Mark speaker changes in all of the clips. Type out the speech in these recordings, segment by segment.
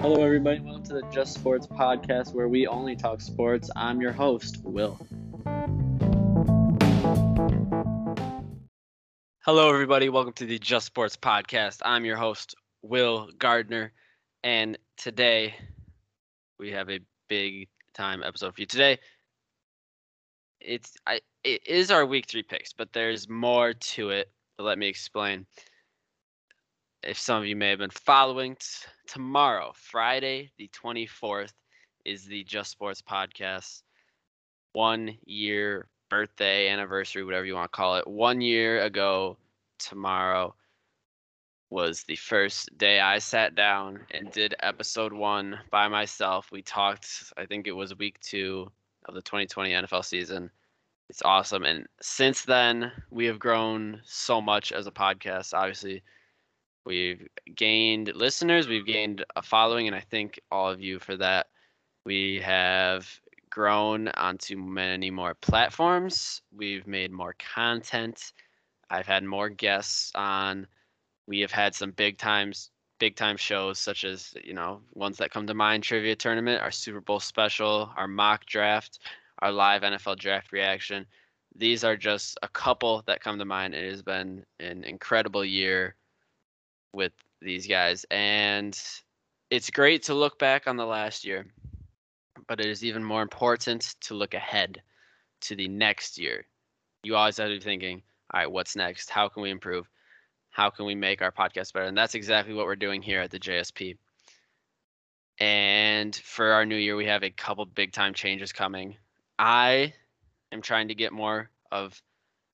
Speaker 1: Hello, everybody. Welcome to the Just Sports podcast where we only talk sports. I'm your host, Will.
Speaker 2: Hello, everybody. Welcome to the Just Sports podcast. I'm your host, Will Gardner, and today we have a big time episode for you. Today, it's I it is our week three picks, but there's more to it. But let me explain. If some of you may have been following, t- tomorrow, Friday the 24th, is the Just Sports podcast one year birthday, anniversary, whatever you want to call it. One year ago tomorrow was the first day I sat down and did episode one by myself. We talked, I think it was week two of the 2020 NFL season. It's awesome. And since then, we have grown so much as a podcast. Obviously, we've gained listeners, we've gained a following, and I thank all of you for that. We have grown onto many more platforms, we've made more content. I've had more guests on. We have had some big times, big time shows such as you know ones that come to mind: trivia tournament, our Super Bowl special, our mock draft, our live NFL draft reaction. These are just a couple that come to mind. It has been an incredible year with these guys, and it's great to look back on the last year, but it is even more important to look ahead to the next year. You always have to be thinking, all right, what's next? How can we improve? How can we make our podcast better? And that's exactly what we're doing here at the JSP. And for our new year, we have a couple big time changes coming. I am trying to get more of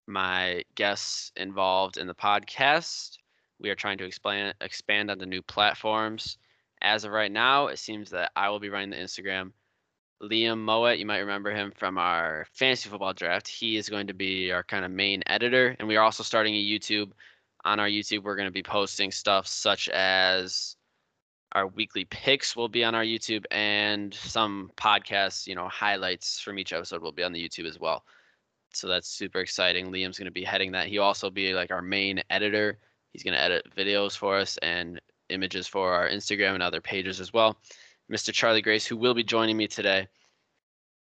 Speaker 2: my guests involved in the podcast. We are trying to expand on the new platforms. As of right now, it seems that I will be running the Instagram. Liam Moet, you might remember him from our fantasy football draft. He is going to be our kind of main editor. And we are also starting a YouTube. On our YouTube, we're going to be posting stuff such as our weekly picks will be on our YouTube and some podcasts, you know, highlights from each episode will be on the YouTube as well. So that's super exciting. Liam's going to be heading that. He'll also be like our main editor. He's going to edit videos for us and images for our Instagram and other pages as well. Mr. Charlie Grace, who will be joining me today,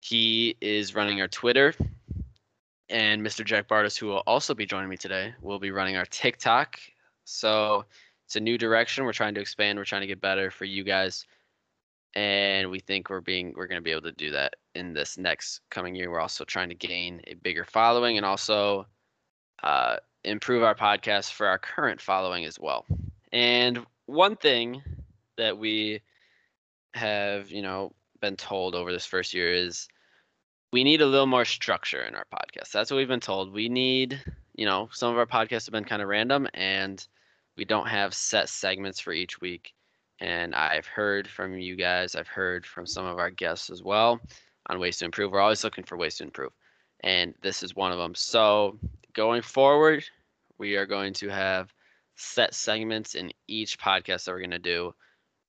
Speaker 2: he is running our Twitter. And Mr. Jack Bartus, who will also be joining me today, will be running our TikTok. So it's a new direction. We're trying to expand. We're trying to get better for you guys, and we think we're being we're going to be able to do that in this next coming year. We're also trying to gain a bigger following and also uh, improve our podcast for our current following as well. And one thing that we have, you know, been told over this first year is we need a little more structure in our podcast. That's what we've been told. We need, you know, some of our podcasts have been kind of random and we don't have set segments for each week. And I've heard from you guys, I've heard from some of our guests as well on ways to improve. We're always looking for ways to improve. And this is one of them. So going forward, we are going to have set segments in each podcast that we're going to do.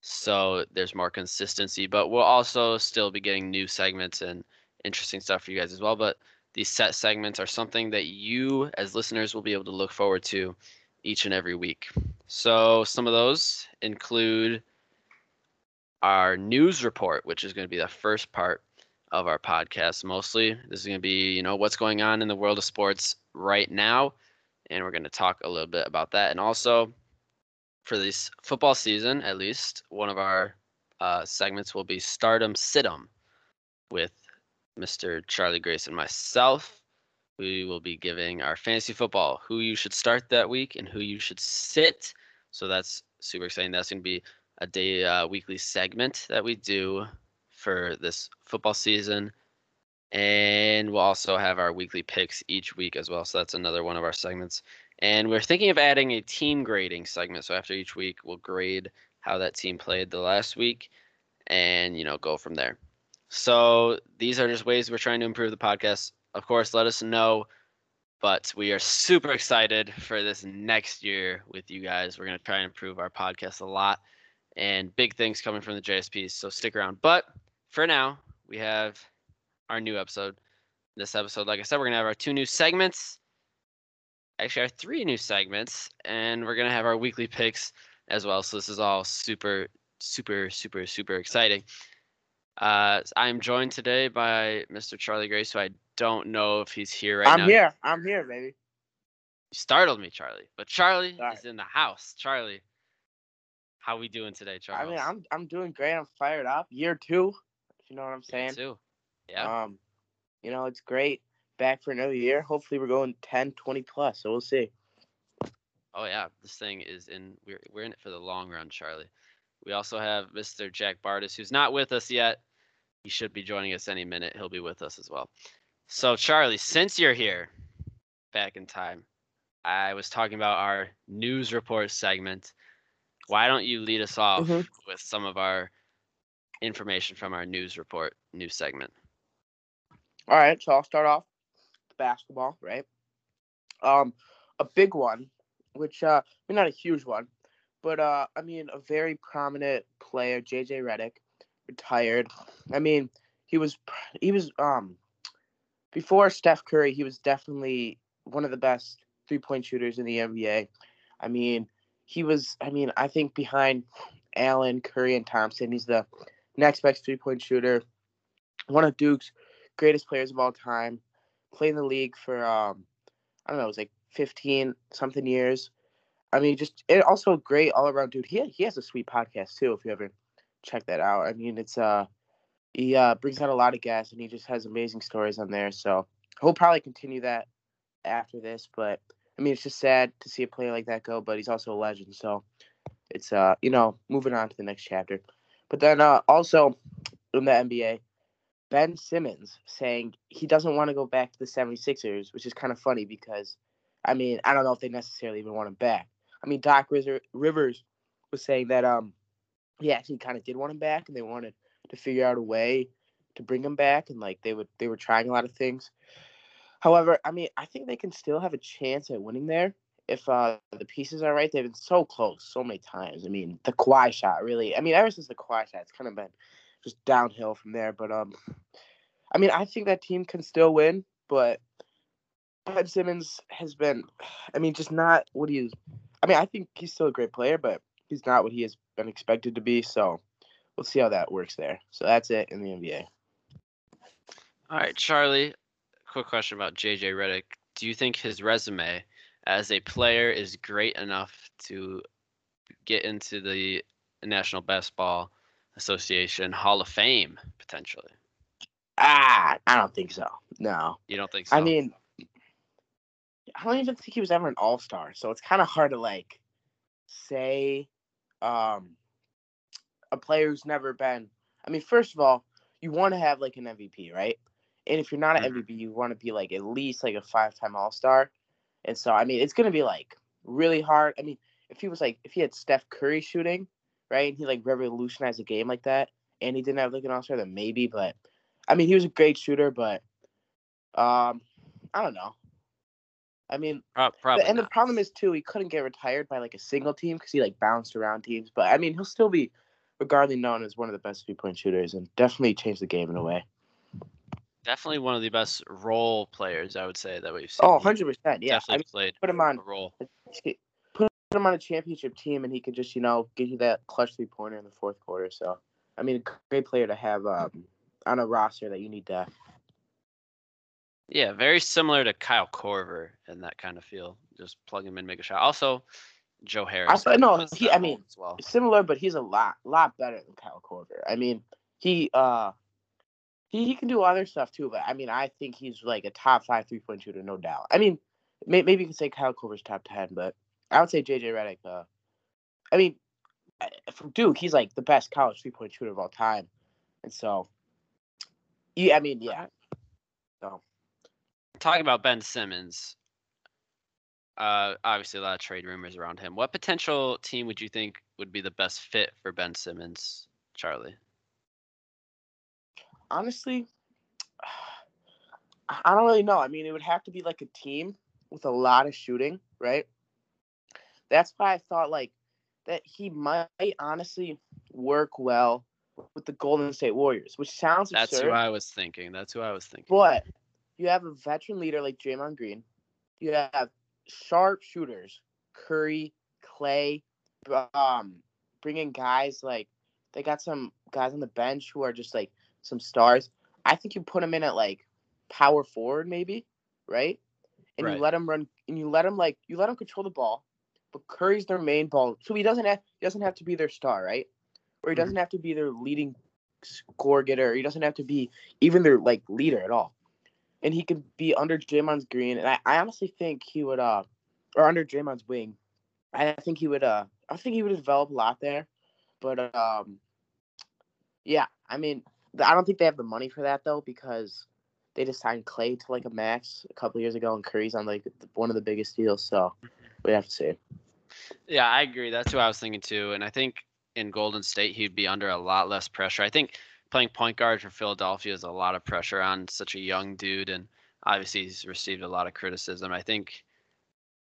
Speaker 2: So there's more consistency, but we'll also still be getting new segments and interesting stuff for you guys as well. But these set segments are something that you, as listeners, will be able to look forward to each and every week. So some of those include our news report, which is going to be the first part of our podcast mostly. This is going to be, you know, what's going on in the world of sports right now. And we're going to talk a little bit about that. And also, for this football season, at least, one of our uh, segments will be Start 'Em Sit 'Em with Mr. Charlie Grace and myself we will be giving our fantasy football who you should start that week and who you should sit. So that's super exciting. That's going to be a day uh, weekly segment that we do for this football season. And we'll also have our weekly picks each week as well. So that's another one of our segments. And we're thinking of adding a team grading segment. So after each week, we'll grade how that team played the last week and, you know, go from there. So these are just ways we're trying to improve the podcast of course, let us know. But we are super excited for this next year with you guys. We're going to try and improve our podcast a lot and big things coming from the JSPs. So stick around. But for now, we have our new episode. This episode, like I said, we're going to have our two new segments. Actually, our three new segments. And we're going to have our weekly picks as well. So this is all super super, super, super exciting. Uh, I'm joined today by Mr. Charlie Grace, who I don't know if he's here right now.
Speaker 3: I'm here. I'm here, baby.
Speaker 2: You startled me, Charlie. But Charlie
Speaker 3: Sorry.
Speaker 2: is in the house. Charlie, how we doing today,
Speaker 3: Charlie?
Speaker 2: I
Speaker 3: mean, I'm I'm doing great. I'm fired up. Year two, you know what I'm
Speaker 2: Me
Speaker 3: saying.
Speaker 2: too. Yeah.
Speaker 3: Um, you know, it's great. Back for another year. Hopefully, we're going 10, 20 plus. So we'll see.
Speaker 2: Oh yeah, this thing is in. We're we're in it for the long run, Charlie. We also have Mr. Jack Bartus, who's not with us yet. He should be joining us any minute. He'll be with us as well. So Charlie, since you're here, back in time, I was talking about our news report segment. Why don't you lead us off
Speaker 3: Mhm.
Speaker 2: with some of our information from our news report news segment?
Speaker 3: All right, so I'll start off basketball, right? Um, a big one, which uh, I mean, not a huge one, but uh, I mean, a very prominent player, JJ Redick, retired. I mean, he was he was um before Steph Curry, he was definitely one of the best three point shooters in the NBA. I mean, he was. I mean, I think behind Allen, Curry, and Thompson, he's the next best three point shooter. One of Duke's greatest players of all time. Played in the league for um, I don't know, it was like fifteen something years. I mean, just it also great all around dude. He he has a sweet podcast too. If you ever check that out, I mean, it's uh, he uh brings out a lot of guests and he just has amazing stories on there. So he'll probably continue that after this. But I mean, it's just sad to see a player like that go. But he's also a legend. So it's uh, you know, moving on to the next chapter. But then uh, also in the NBA, Ben Simmons saying he doesn't want to go back to the 76ers, which is kind of funny because, I mean, I don't know if they necessarily even want him back. I mean, Doc Rivers was saying that um, he actually kind of did want him back, and they wanted to figure out a way to bring him back, and like they would they were trying a lot of things. However, I mean, I think they can still have a chance at winning there if uh, the pieces are right. They've been so close so many times. I mean, the Kawhi shot really. I mean, ever since the Kawhi shot, it's kind of been just downhill from there. But um, I mean, I think that team can still win, but Ben Simmons has been, I mean, just not what he is. I mean, I think he's still a great player, but he's not what he has been expected to be. So we'll see how that works there. So that's it in the NBA.
Speaker 2: All right, Charlie. Quick question about JJ Redick. Do you think his resume as a player is great enough to get into the National Basketball Association Hall of Fame potentially?
Speaker 3: Ah, I don't think so. No.
Speaker 2: You don't think so?
Speaker 3: I mean, I don't even think he was ever an all star. So it's kind of hard to like say um, a player who's never been. I mean, first of all, you want to have like an MVP, right? And if you're not an
Speaker 2: Mhm.
Speaker 3: MVP, you want to be like at least like a five time all star. And so, I mean, it's going to be like really hard. I mean, if he was like, if he had Steph Curry shooting, right, and he like revolutionized the game like that, and he didn't have like an all star, then maybe. But I mean, he was a great shooter, but um, I don't know. I mean,
Speaker 2: Pro-
Speaker 3: the- and the problem is too, he couldn't get retired by like a single team because he like bounced around teams. But I mean, he'll still be regardedly known as one of the best three point shooters and definitely changed the game in a way.
Speaker 2: Definitely one of the best role players I would say that we've seen.
Speaker 3: Oh, 100 percent. Yeah, I
Speaker 2: definitely
Speaker 3: mean,
Speaker 2: played
Speaker 3: put him on
Speaker 2: a role.
Speaker 3: put him on a championship team, and he could just you know give you that clutch three pointer in the fourth quarter. So, I mean, a great player to have um, on a roster that you need to.
Speaker 2: Yeah, very similar to Kyle Korver in that kind of feel. Just plug him in, make a shot. Also, Joe Harris.
Speaker 3: thought- no, he- I mean,
Speaker 2: as well.
Speaker 3: Similar, but he's a lot lot better than Kyle Korver. I mean, he uh. He, he can do other stuff too, but I mean, I think he's like a top five three point shooter, no doubt. I mean, may, maybe you can say Kyle Korver's top ten, but I would say JJ Redick. Uh, I mean, from Duke, he's like the best college three point shooter of all time, and so, yeah, I mean, yeah. So
Speaker 2: Talking about Ben Simmons. Uh, obviously a lot of trade rumors around him. What potential team would you think would be the best fit for Ben Simmons, Charlie?
Speaker 3: Honestly, I don't really know. I mean, it would have to be like a team with a lot of shooting, right? That's why I thought like that he might honestly work well with the Golden State Warriors, which sounds
Speaker 2: That's
Speaker 3: absurd.
Speaker 2: who I was thinking. That's who I was thinking.
Speaker 3: But you have a veteran leader like Draymond Green. You have sharp shooters, Curry, Clay, um, bringing guys like They got some guys on the bench who are just like some stars. I think you put them in at like power forward, maybe, right? And
Speaker 2: Right.
Speaker 3: you let him run, and you let him like you let him control the ball, but Curry's their main ball, so he doesn't have he doesn't have to be their star, right? Or he
Speaker 2: Mhm.
Speaker 3: doesn't have to be their leading score getter. He doesn't have to be even their like leader at all. And he could be under Draymond's green, and I, I honestly think he would uh or under Draymond's wing. I think he would uh I think he would develop a lot there. But um yeah, I mean I don't think they have the money for that though because they just signed Clay to like a max a couple years ago and Curry's on like one of the biggest deals, so mm-hmm. we have to see.
Speaker 2: Yeah, I agree. That's who I was thinking too. And I think in Golden State, he'd be under a lot less pressure. I think playing point guard for Philadelphia is a lot of pressure on such a young dude. And obviously, he's received a lot of criticism. I think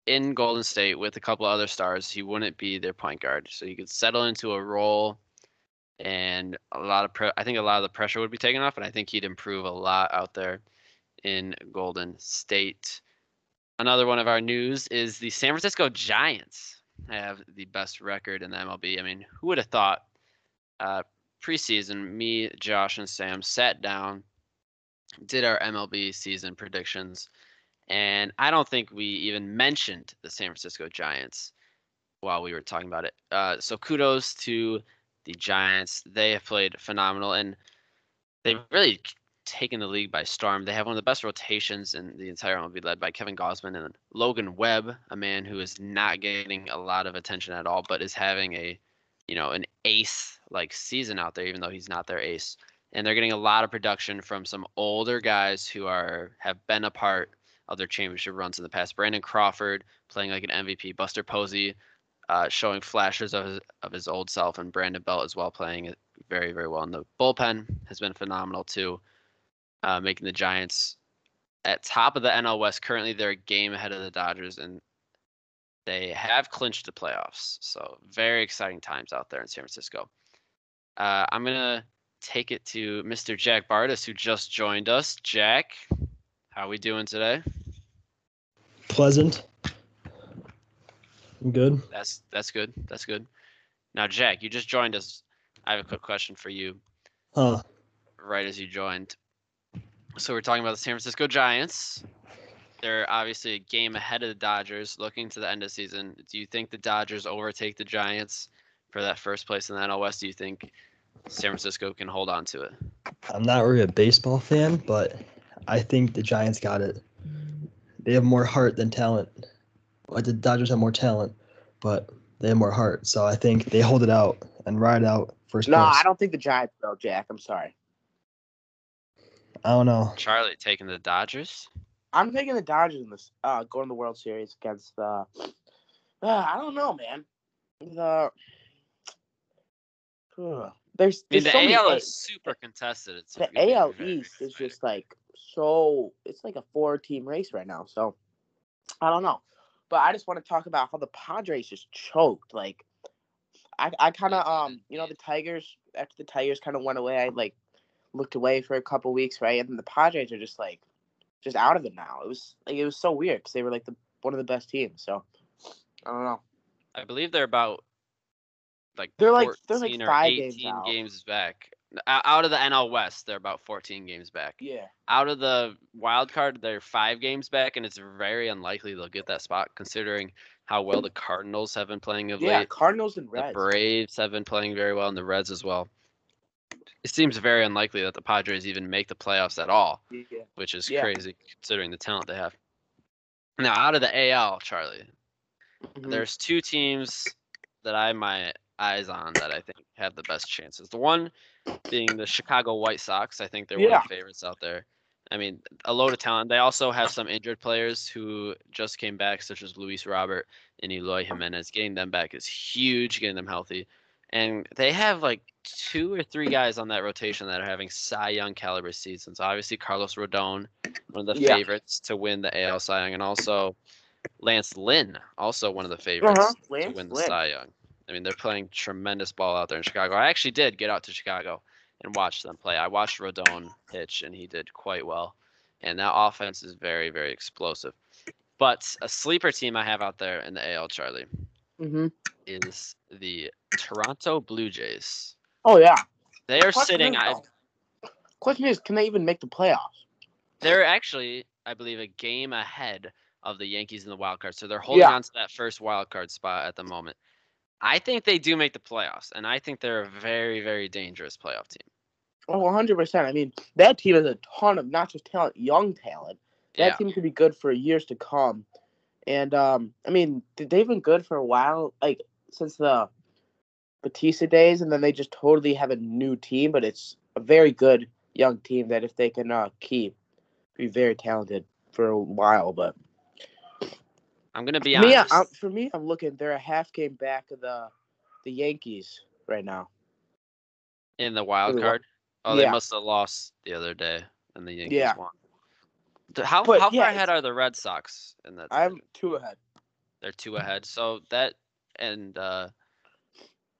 Speaker 2: in Golden State, with a couple other stars, he wouldn't be their point guard. So he could settle into a role. And a lot of, pre- I think a lot of the pressure would be taken off, and I think he'd improve a lot out there in Golden State. Another one of our news is the San Francisco Giants have the best record in the MLB. I mean, who would have thought? Uh, preseason, me, Josh, and Sam sat down, did our MLB season predictions, and I don't think we even mentioned the San Francisco Giants while we were talking about it. Uh, so kudos to the Giants. They have played phenomenal, and they've really taken the league by storm. They have one of the best rotations in the entire MLB, led by Kevin Gausman and Logan Webb, a man who is not getting a lot of attention at all, but is having a, you know, an ace like season out there, even though he's not their ace. And they're getting a lot of production from some older guys who are have been a part of their championship runs in the past. Brandon Crawford playing like an MVP, Buster Posey uh, showing flashes of his, of his old self, and Brandon Belt as well playing very very well. And the bullpen has been phenomenal too uh, making the Giants at top of the NL West. Currently, they're a game ahead of the Dodgers, and they have clinched the playoffs. So very exciting times out there in San Francisco. Uh, I'm gonna take it to Mr. Jack Bartus, who just joined us. Jack, how are we doing today?
Speaker 4: Pleasant. I'm good.
Speaker 2: That's that's good. That's good. Now, Jack, you just joined us. I have a quick question for you.
Speaker 4: Huh.
Speaker 2: right as you joined. So we're talking about the San Francisco Giants. They're obviously a game ahead of the Dodgers looking to the end of the season. Do you think the Dodgers overtake the Giants for that first place in the NL West? Do you think San Francisco can hold on to it?
Speaker 4: I'm not really a baseball fan, but I think the Giants got it. They have more heart than talent. Like the Dodgers have more talent, but they have more heart. So I think they hold it out and ride out first
Speaker 3: No,
Speaker 4: place.
Speaker 3: I don't think the Giants will, Jack. I'm sorry.
Speaker 4: I don't know.
Speaker 2: Charlie taking the Dodgers?
Speaker 3: I'm taking the Dodgers in this uh going to the World Series against uh, uh I don't know, man. The uh, there's,
Speaker 2: I mean,
Speaker 3: there's
Speaker 2: the
Speaker 3: so
Speaker 2: AL
Speaker 3: A-
Speaker 2: is super contested. It's
Speaker 3: the
Speaker 2: gonna
Speaker 3: AL East is just like so it's like a four team race right now. So I don't know. But I just want to talk about how the Padres just choked. Like I I kinda um you know the Tigers after the Tigers kinda went away, I like looked away for a couple weeks, right? And then the Padres are just like just out of it now. It was like it was so weird because they were like the one of the best teams. So I don't know.
Speaker 2: I believe they're about like
Speaker 3: They're like- they're like five
Speaker 2: 18
Speaker 3: games
Speaker 2: games back. Out of the NL West, they're about 14 games back.
Speaker 3: Yeah.
Speaker 2: out of the wild card, they're five games back, and it's very unlikely they'll get that spot considering how well the Cardinals have been playing of
Speaker 3: Yeah,
Speaker 2: late.
Speaker 3: Cardinals and Reds.
Speaker 2: The Braves have been playing very well, and the Reds as well. It seems very unlikely that the Padres even make the playoffs at all,
Speaker 3: Yeah.
Speaker 2: which is
Speaker 3: Yeah.
Speaker 2: crazy considering the talent they have. Now, out of the AL, Charlie,
Speaker 3: Mhm.
Speaker 2: there's two teams that I my eyes on that I think have the best chances. The one being the Chicago White Sox. I think they're one of the favorites out there. I mean, a load of talent. They also have some injured players who just came back, such as Luis Robert and Eloy Jimenez. Getting them back is huge, getting them healthy. And they have like two or three guys on that rotation that are having Cy Young caliber seasons. Obviously, Carlos Rodon, one of the
Speaker 3: Yeah.
Speaker 2: favorites to win the AL Cy Young, and also Lance Lynn, also one of the favorites
Speaker 3: Uh-huh.
Speaker 2: to win the
Speaker 3: Lynn.
Speaker 2: Cy Young. I mean, they're playing tremendous ball out there in Chicago. I actually did get out to Chicago and watch them play. I watched Rodon pitch, and he did quite well. And that offense is very, very explosive. But a sleeper team I have out there in the AL, Charlie,
Speaker 3: Mhm.
Speaker 2: is the Toronto Blue Jays.
Speaker 3: Oh yeah.
Speaker 2: They are sitting.
Speaker 3: is,
Speaker 2: I,
Speaker 3: question is, can they even make the playoffs?
Speaker 2: they're actually, I believe, a game ahead of the Yankees in the wild card. So they're holding
Speaker 3: Yeah.
Speaker 2: on to that first wild card spot at the moment. I think they do make the playoffs, and I think they're a very, very dangerous playoff team.
Speaker 3: Oh, 100%. I mean, that team has a ton of not just talent, young talent. That
Speaker 2: Yeah.
Speaker 3: team could be good for years to come. And um, I mean, they've been good for a while, like since the Bautista days, and then they just totally have a new team. But it's a very good young team that if they can uh, keep, be very talented for a while. But
Speaker 2: I'm gonna be
Speaker 3: me,
Speaker 2: honest.
Speaker 3: I'm, for me, I'm looking. They're a half game back of the the Yankees right now.
Speaker 2: in the wild card. Oh, they
Speaker 3: yeah.
Speaker 2: must have lost the other day, and the Yankees
Speaker 3: Yeah.
Speaker 2: won. How
Speaker 3: But,
Speaker 2: how
Speaker 3: yeah,
Speaker 2: far ahead are the Red Sox in that?
Speaker 3: I'm
Speaker 2: division?
Speaker 3: two ahead.
Speaker 2: They're two ahead. So that and uh,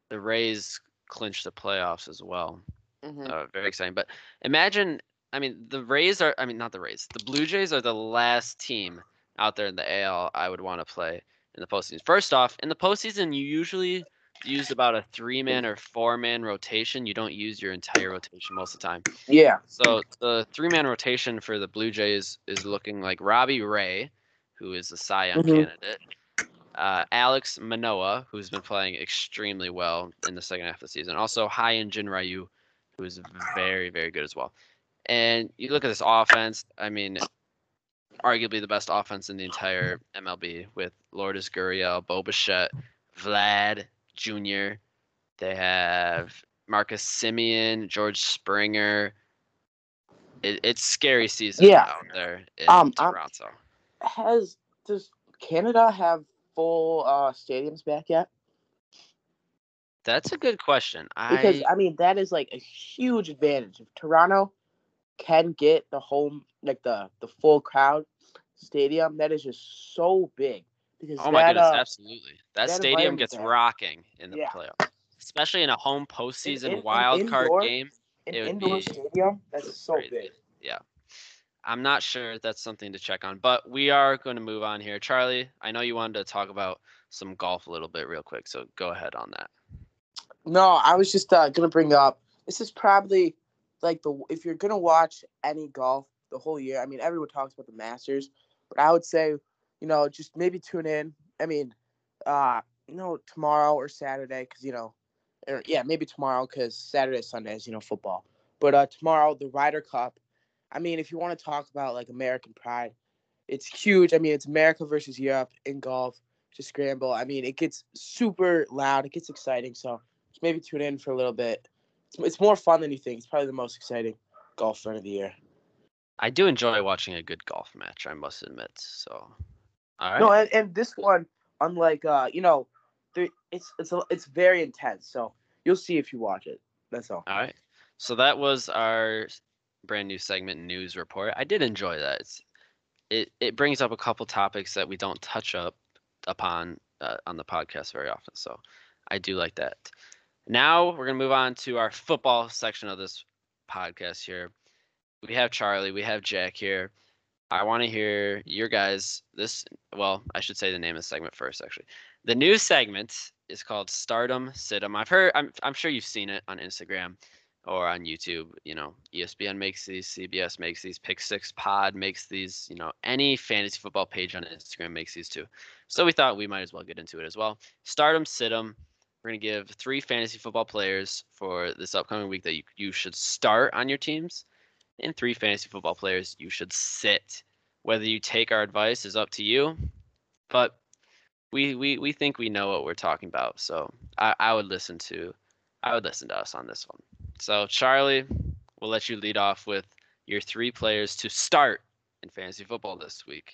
Speaker 2: the Rays clinched the playoffs as well.
Speaker 3: Mhm.
Speaker 2: Uh, very exciting. But imagine, I mean, the Rays are. I mean, not the Rays. The Blue Jays are the last team out there in the AL I would want to play in the postseason. First off, in the postseason, you usually use about a three-man or four-man rotation. You don't use your entire rotation most of the time.
Speaker 3: Yeah.
Speaker 2: So the three-man rotation for the Blue Jays is looking like Robbie Ray, who is a Cy Young
Speaker 3: Mhm.
Speaker 2: candidate, uh, Alek Manoah, who's been playing extremely well in the second half of the season, also Hyun Jin Ryu, who is very, very good as well. And you look at this offense, I mean, arguably the best offense in the entire MLB with Lourdes Gurriel, Bo Bichette, Vlad Jr. They have Marcus Semien, George Springer. It, it's scary season
Speaker 3: Yeah.
Speaker 2: out there in
Speaker 3: Um,
Speaker 2: Toronto.
Speaker 3: Has does Canada have full uh stadiums back yet?
Speaker 2: That's a good question.
Speaker 3: Because
Speaker 2: I
Speaker 3: I mean that is like a huge advantage. If Toronto can get the home like the the full crowd stadium, that is just so big. Because
Speaker 2: oh my
Speaker 3: that,
Speaker 2: goodness,
Speaker 3: uh,
Speaker 2: absolutely. That,
Speaker 3: that
Speaker 2: stadium gets
Speaker 3: there.
Speaker 2: rocking in the
Speaker 3: Yeah.
Speaker 2: playoffs, especially in a home postseason
Speaker 3: in- in
Speaker 2: wild card
Speaker 3: indoor-
Speaker 2: game.
Speaker 3: an
Speaker 2: it would
Speaker 3: indoor stadium, that's so
Speaker 2: crazy.
Speaker 3: big. Yeah.
Speaker 2: I'm not sure that's something to check on, but we are going to move on here. Charlie, I know you wanted to talk about some golf a little bit real quick, so go ahead on that.
Speaker 3: No, I was just uh, gonna bring up. This is probably like the if you're gonna watch any golf the whole year. I mean, everyone talks about the Masters, but I would say, you know, just maybe tune in. I mean, uh, you know, tomorrow or Saturday, because you know, or yeah, maybe tomorrow because Saturday, Sunday is you know football. But uh, tomorrow the Ryder Cup. I mean, if you want to talk about like American pride, it's huge. I mean, it's America versus Europe in golf to scramble. I mean, it gets super loud. It gets exciting. So just maybe tune in for a little bit. It's, more fun than you think. It's probably the most exciting golf run of the year.
Speaker 2: I do enjoy watching a good golf match, I must admit. So, all right.
Speaker 3: No, and, and this one, unlike uh, you know, there, it's it's a, it's very intense. So you'll see if you watch it. That's all.
Speaker 2: All right. So that was our brand new segment news report. I did enjoy that. It's, it it brings up a couple topics that we don't touch up upon uh, on the podcast very often. So I do like that. Now we're gonna move on to our football section of this podcast here. We have Charlie, we have Jack here. I want to hear your guys. This well, I should say the name of the segment first. Actually, the new segment is called Start 'Em Sit 'Em. I've heard. I'm I'm sure you've seen it on Instagram or on YouTube. You know, ESPN makes these, CBS makes these, Pick Six Pod makes these. You know, any fantasy football page on Instagram makes these too. So we thought we might as well get into it as well. Start 'Em Sit 'Em. We're gonna give three fantasy football players for this upcoming week that you, you should start on your teams, and three fantasy football players you should sit. Whether you take our advice is up to you, but we we, we think we know what we're talking about. So I, I would listen to I would listen to us on this one. So Charlie, we'll let you lead off with your three players to start in fantasy football this week.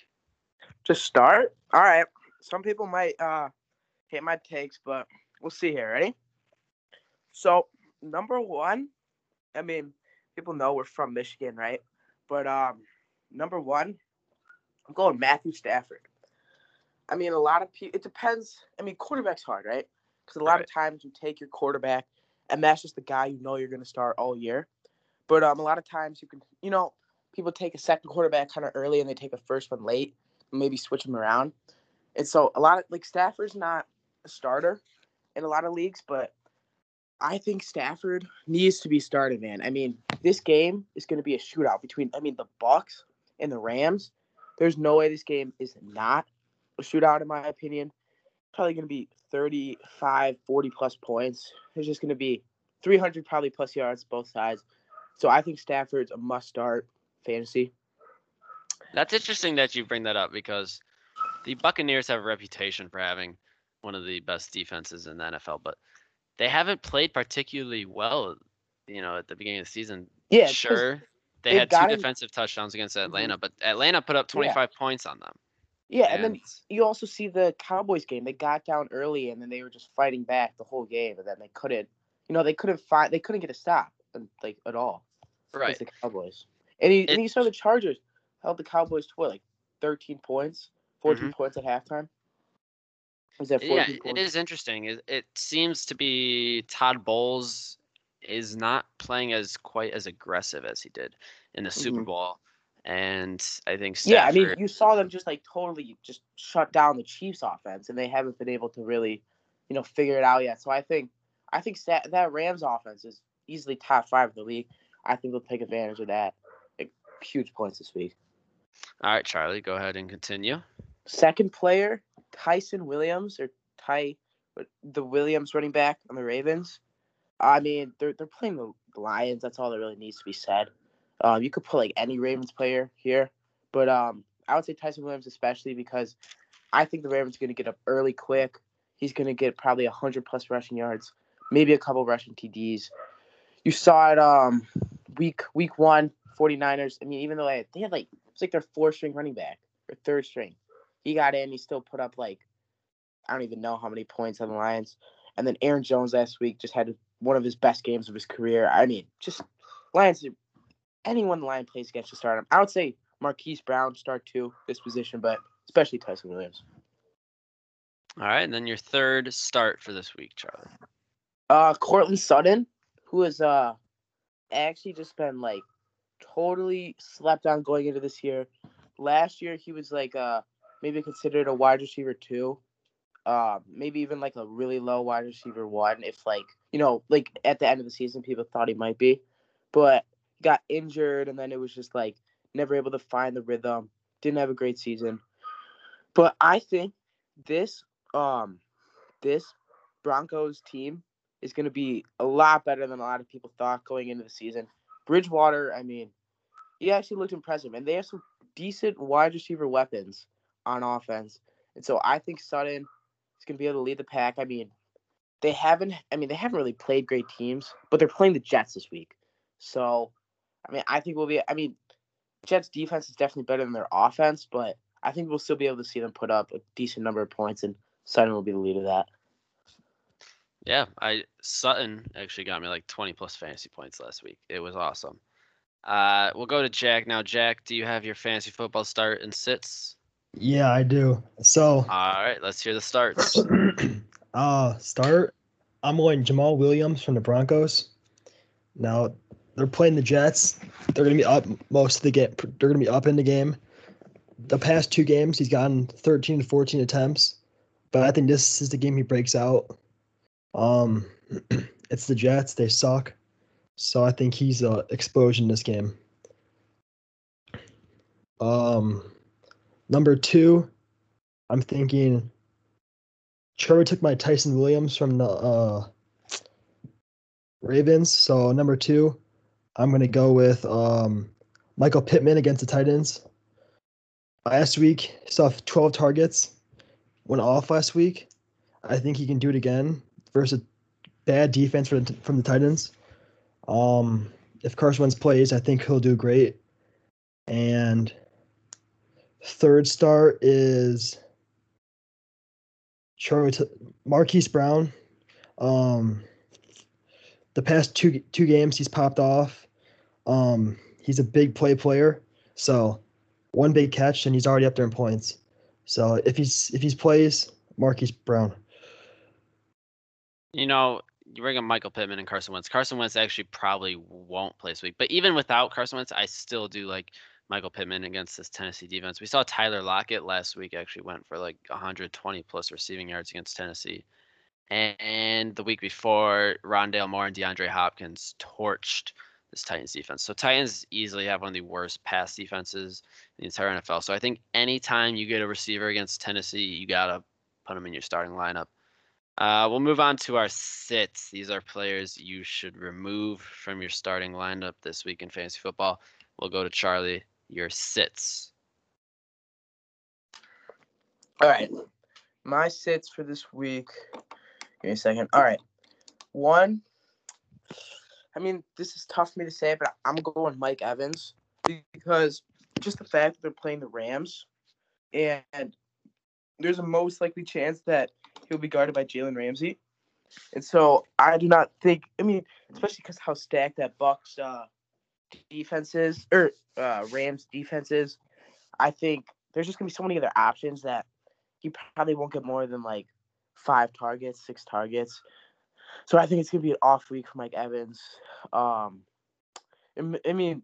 Speaker 3: To start, all right. Some people might uh hate my takes, but we'll see here. Ready? So number one, I mean, people know we're from Michigan, right? But um, number one, I'm going Matthew Stafford. I mean, a lot of people. It depends. I mean, quarterback's hard, right? Because a lot of times you take your quarterback, and that's just the guy you know you're going to start all year. But um, a lot of times you can, you know, people take a second quarterback kind of early, and they take a first one late, maybe switch them around. And so a lot of like Stafford's not a starter in a lot of leagues, but I think Stafford needs to be started, man. I mean, this game is going to be a shootout between I mean the Bucks and the Rams. There's no way this game is not a shootout in my opinion. Probably going to be 35, 40 plus points. There's just going to be 300 probably plus yards both sides. So I think Stafford's a must start fantasy.
Speaker 2: That's interesting that you bring that up because the Buccaneers have a reputation for having one of the best defenses in the NFL, but they haven't played particularly well, you know, at the beginning of the season.
Speaker 3: Yeah,
Speaker 2: sure. They had two defensive touchdowns against
Speaker 3: Mhm.
Speaker 2: Atlanta, but Atlanta put up 25 points on them.
Speaker 3: Yeah, and then you also see the Cowboys game. They got down early and then they were just fighting back the whole game, and then they couldn't. You know, they couldn't find. They couldn't get a stop, and, like at all.
Speaker 2: Right.
Speaker 3: the Cowboys. And you,
Speaker 2: It-
Speaker 3: and you saw the Chargers held the Cowboys to what, like 13 points, 14
Speaker 2: Mhm.
Speaker 3: points at halftime. Was that 14
Speaker 2: Yeah, it
Speaker 3: points?
Speaker 2: interesting. It, it seems to be Todd Bowles is not playing as quite as aggressive as he did in the Super
Speaker 3: Mhm.
Speaker 2: Bowl, and I think
Speaker 3: Yeah, I mean, you saw them just like totally just shut down the Chiefs' offense, and they haven't been able to really, you know, figure it out yet. So I think, I think that that Rams offense is easily top five in the league. I think they'll take advantage of that. Like, huge points this week.
Speaker 2: All right, Charlie, go ahead and continue.
Speaker 3: Second player, Ty'Son Williams or Ty, the Williams running back on the Ravens. I mean, they're they're playing the Lions. That's all that really needs to be said. Um, you could put like any Ravens player here, but um, I would say Ty'Son Williams especially because I think the Ravens are going to get up early, quick. He's going to get probably hundred plus rushing yards, maybe a couple rushing TDs. You saw it um week week one, 49ers. I mean, even though they, they had like it's like their fourth string running back or third string, he got in. He still put up like I don't even know how many points on the Lions. And then Aaron Jones last week just had one of his best games of his career. I mean, just Lions. Anyone the Lion plays against should start him. I would say Marquise Brown start too this position, but especially Ty'Son Williams.
Speaker 2: All right, and then your third start for this week, Charlie.
Speaker 3: Uh, Courtland Sutton, who has uh actually just been like totally slept on going into this year. Last year he was like uh maybe considered a wide receiver two, uh maybe even like a really low wide receiver one if like you know like at the end of the season people thought he might be, but got injured and then it was just like never able to find the rhythm. Didn't have a great season, but I think this um this Broncos team is going to be a lot better than a lot of people thought going into the season. Bridgewater, I mean, he actually looked impressive, and they have some decent wide receiver weapons on offense. And so I think Sutton is going to be able to lead the pack. I mean, they haven't. I mean, they haven't really played great teams, but they're playing the Jets this week. So, I mean, I think we'll be. I mean, Jets defense is definitely better than their offense, but I think we'll still be able to see them put up a decent number of points, and Sutton will be the lead of that.
Speaker 2: Yeah, I Sutton actually got me like 20 plus fantasy points last week. It was awesome. Uh, we'll go to Jack now. Jack, do you have your fantasy football start and sits?
Speaker 4: Yeah, I do. So,
Speaker 2: All right, let's hear the starts.
Speaker 4: uh, start. I'm going Jamal Williams from the Broncos. Now, they're playing the Jets. They're going to be up most of the game. They're going to be up in the game. The past two games, he's gotten 13 to 14 attempts, but I think this is the game he breaks out. Um, it's the Jets. They suck, so I think he's a explosion this game. Um, number two, I'm thinking. Trevor took my Ty'Son Williams from the uh, Ravens. So number two, I'm gonna go with um, Michael Pittman against the Titans. Last week, saw 12 targets, went off last week. I think he can do it again versus bad defense from the, from the Titans. Um, if Carson Wentz plays, I think he'll do great. And third star is Charlie T- Marquise Brown. Um, the past two two games he's popped off. Um, he's a big play player, so one big catch and he's already up there in points. So if he's if he's plays, Marquise Brown.
Speaker 2: You know, you bring up Michael Pittman and Carson Wentz. Carson Wentz actually probably won't play this week, but even without Carson Wentz, I still do like Michael Pittman against this Tennessee defense. We saw Tyler Lockett last week actually went for like 120 plus receiving yards against Tennessee. And the week before, Rondale Moore and DeAndre Hopkins torched this Titans defense. So Titans easily have one of the worst pass defenses in the entire NFL. So I think anytime you get a receiver against Tennessee, you gotta put them in your starting lineup. Uh, we'll move on to our sits. These are players you should remove from your starting lineup this week in fantasy football. We'll go to Charlie. Your sits.
Speaker 3: All right. My sits for this week. Give me a second. All right. One. I mean, this is tough for me to say, but I'm going Mike Evans because just the fact that they're playing the Rams, and there's a most likely chance that he'll be guarded by Jalen Ramsey, and so I do not think. I mean, especially because how stacked that Bucks uh, defense is, or uh, Rams defenses. I think there's just gonna be so many other options that he probably won't get more than like five targets, six targets. So I think it's gonna be an off week for Mike Evans. Um, I mean,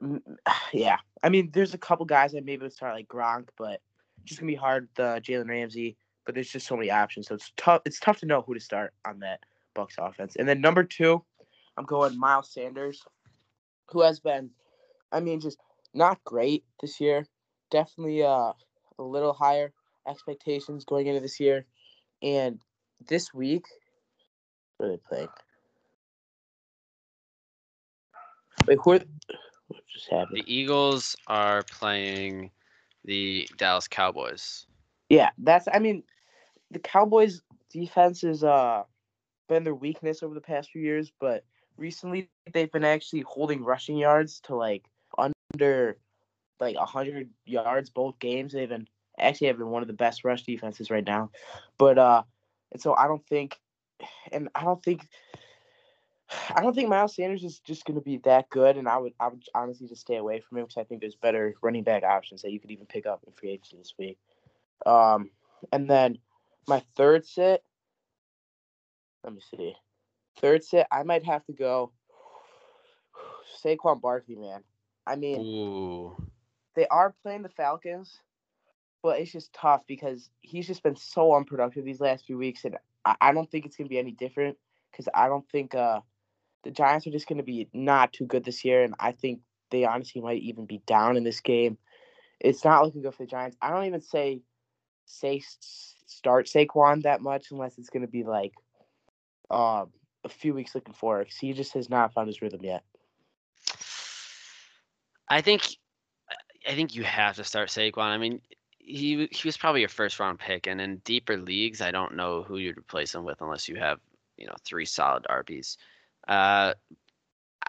Speaker 3: yeah, I mean, there's a couple guys that maybe would start like Gronk, but just gonna be hard. The Jalen Ramsey, but there's just so many options, so it's tough. It's tough to know who to start on that Bucks offense. And then number two, I'm going Miles Sanders, who has been, I mean, just not great this year. Definitely uh, a little higher expectations going into this year. And this week, what are they playing? Wait, who are what just happened?
Speaker 2: The Eagles are playing the Dallas Cowboys.
Speaker 3: Yeah, that's I mean, the Cowboys defense has uh been their weakness over the past few years, but recently they've been actually holding rushing yards to like under like 100 yards both games. They've been actually have been one of the best rush defenses right now. But uh and so I don't think and I don't think I don't think Miles Sanders is just going to be that good, and I would I would honestly just stay away from him because I think there's better running back options that you could even pick up in free agency this week. Um, and then my third sit, let me see, third set, I might have to go Saquon Barkley, man. I mean,
Speaker 2: Ooh.
Speaker 3: they are playing the Falcons, but it's just tough because he's just been so unproductive these last few weeks, and I, I don't think it's gonna be any different because I don't think uh the Giants are just gonna be not too good this year, and I think they honestly might even be down in this game. It's not looking good for the Giants. I don't even say say start Saquon that much unless it's gonna be like um a few weeks looking forward because he just has not found his rhythm yet.
Speaker 2: I think I think you have to start Saquon. I mean, he he was probably your first round pick, and in deeper leagues, I don't know who you'd replace him with unless you have you know three solid RBs. Uh,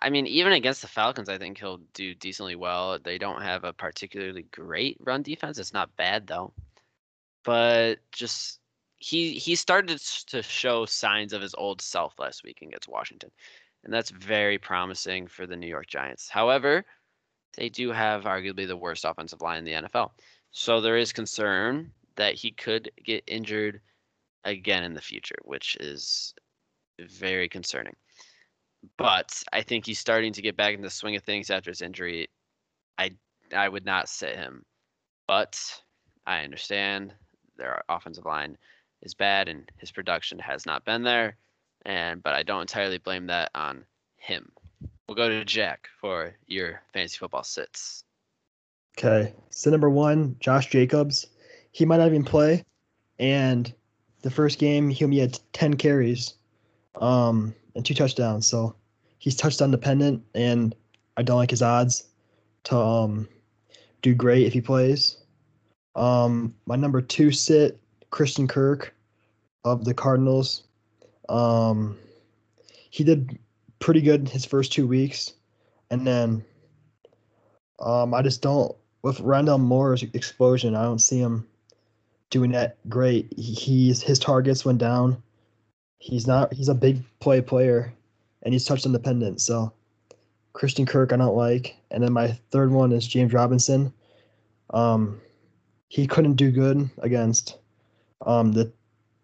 Speaker 2: I mean, even against the Falcons, I think he'll do decently well. They don't have a particularly great run defense. It's not bad though, but just he he started to show signs of his old self last week against Washington, and that's very promising for the New York Giants. However, they do have arguably the worst offensive line in the NFL, so there is concern that he could get injured again in the future, which is very concerning. But I think he's starting to get back in the swing of things after his injury. I I would not sit him, but I understand their offensive line is bad and his production has not been there, and but I don't entirely blame that on him. We'll go to Jack for your fantasy football sits.
Speaker 4: Okay. So number one, Josh Jacobs. He might not even play. And the first game he only had ten carries, um, and two touchdowns. So he's touchdown dependent and I don't like his odds to um do great if he plays. Um my number two sit, Christian Kirk of the Cardinals. Um he did pretty good his first two weeks. And then um, I just don't with Rondale Moore's explosion. I don't see him doing that great. He, he's his targets went down. He's not. He's a big play player, and he's touch independent. So Christian Kirk, I don't like. And then my third one is James Robinson. Um, he couldn't do good against um, the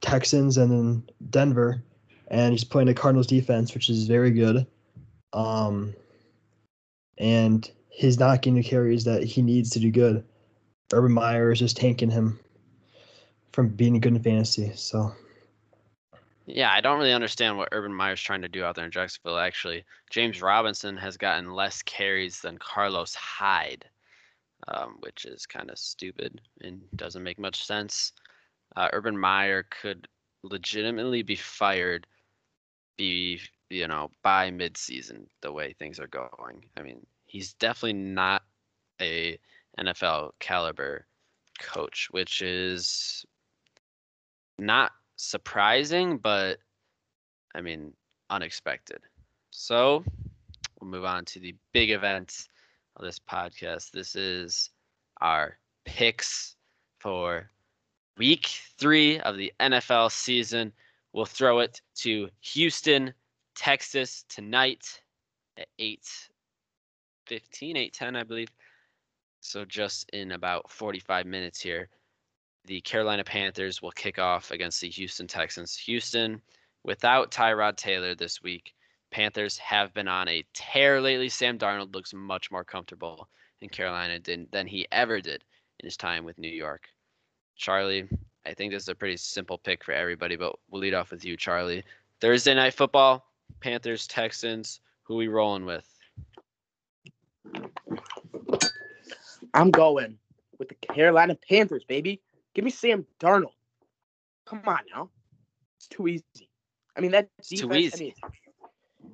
Speaker 4: Texans and then Denver, and he's playing the Cardinals defense, which is very good. Um, and he's not getting the carries that he needs to do good. Urban Meyer is just tanking him from being good in fantasy. So
Speaker 2: Yeah, I don't really understand what Urban Meyer's trying to do out there in Jacksonville. Actually, James Robinson has gotten less carries than Carlos Hyde, um, which is kind of stupid and doesn't make much sense. Uh, Urban Meyer could legitimately be fired, be you know by midseason the way things are going. I mean, he's definitely not a NFL caliber coach, which is not surprising, but I mean, unexpected. So we'll move on to the big event of this podcast. This is our picks for week three of the NFL season. We'll throw it to Houston, Texas tonight at 8 15, 8 10, I believe. So just in about 45 minutes here the Carolina Panthers will kick off against the Houston Texans. Houston, without Tyrod Taylor this week, Panthers have been on a tear lately. Sam Darnold looks much more comfortable in Carolina than, than he ever did in his time with New York. Charlie, I think this is a pretty simple pick for everybody, but we'll lead off with you, Charlie. Thursday night football, Panthers, Texans. Who we rolling with?
Speaker 3: I'm going with the Carolina Panthers, baby. Give me Sam Darnold. Come on now. It's too easy. I mean that defense.
Speaker 2: too easy.
Speaker 3: I mean,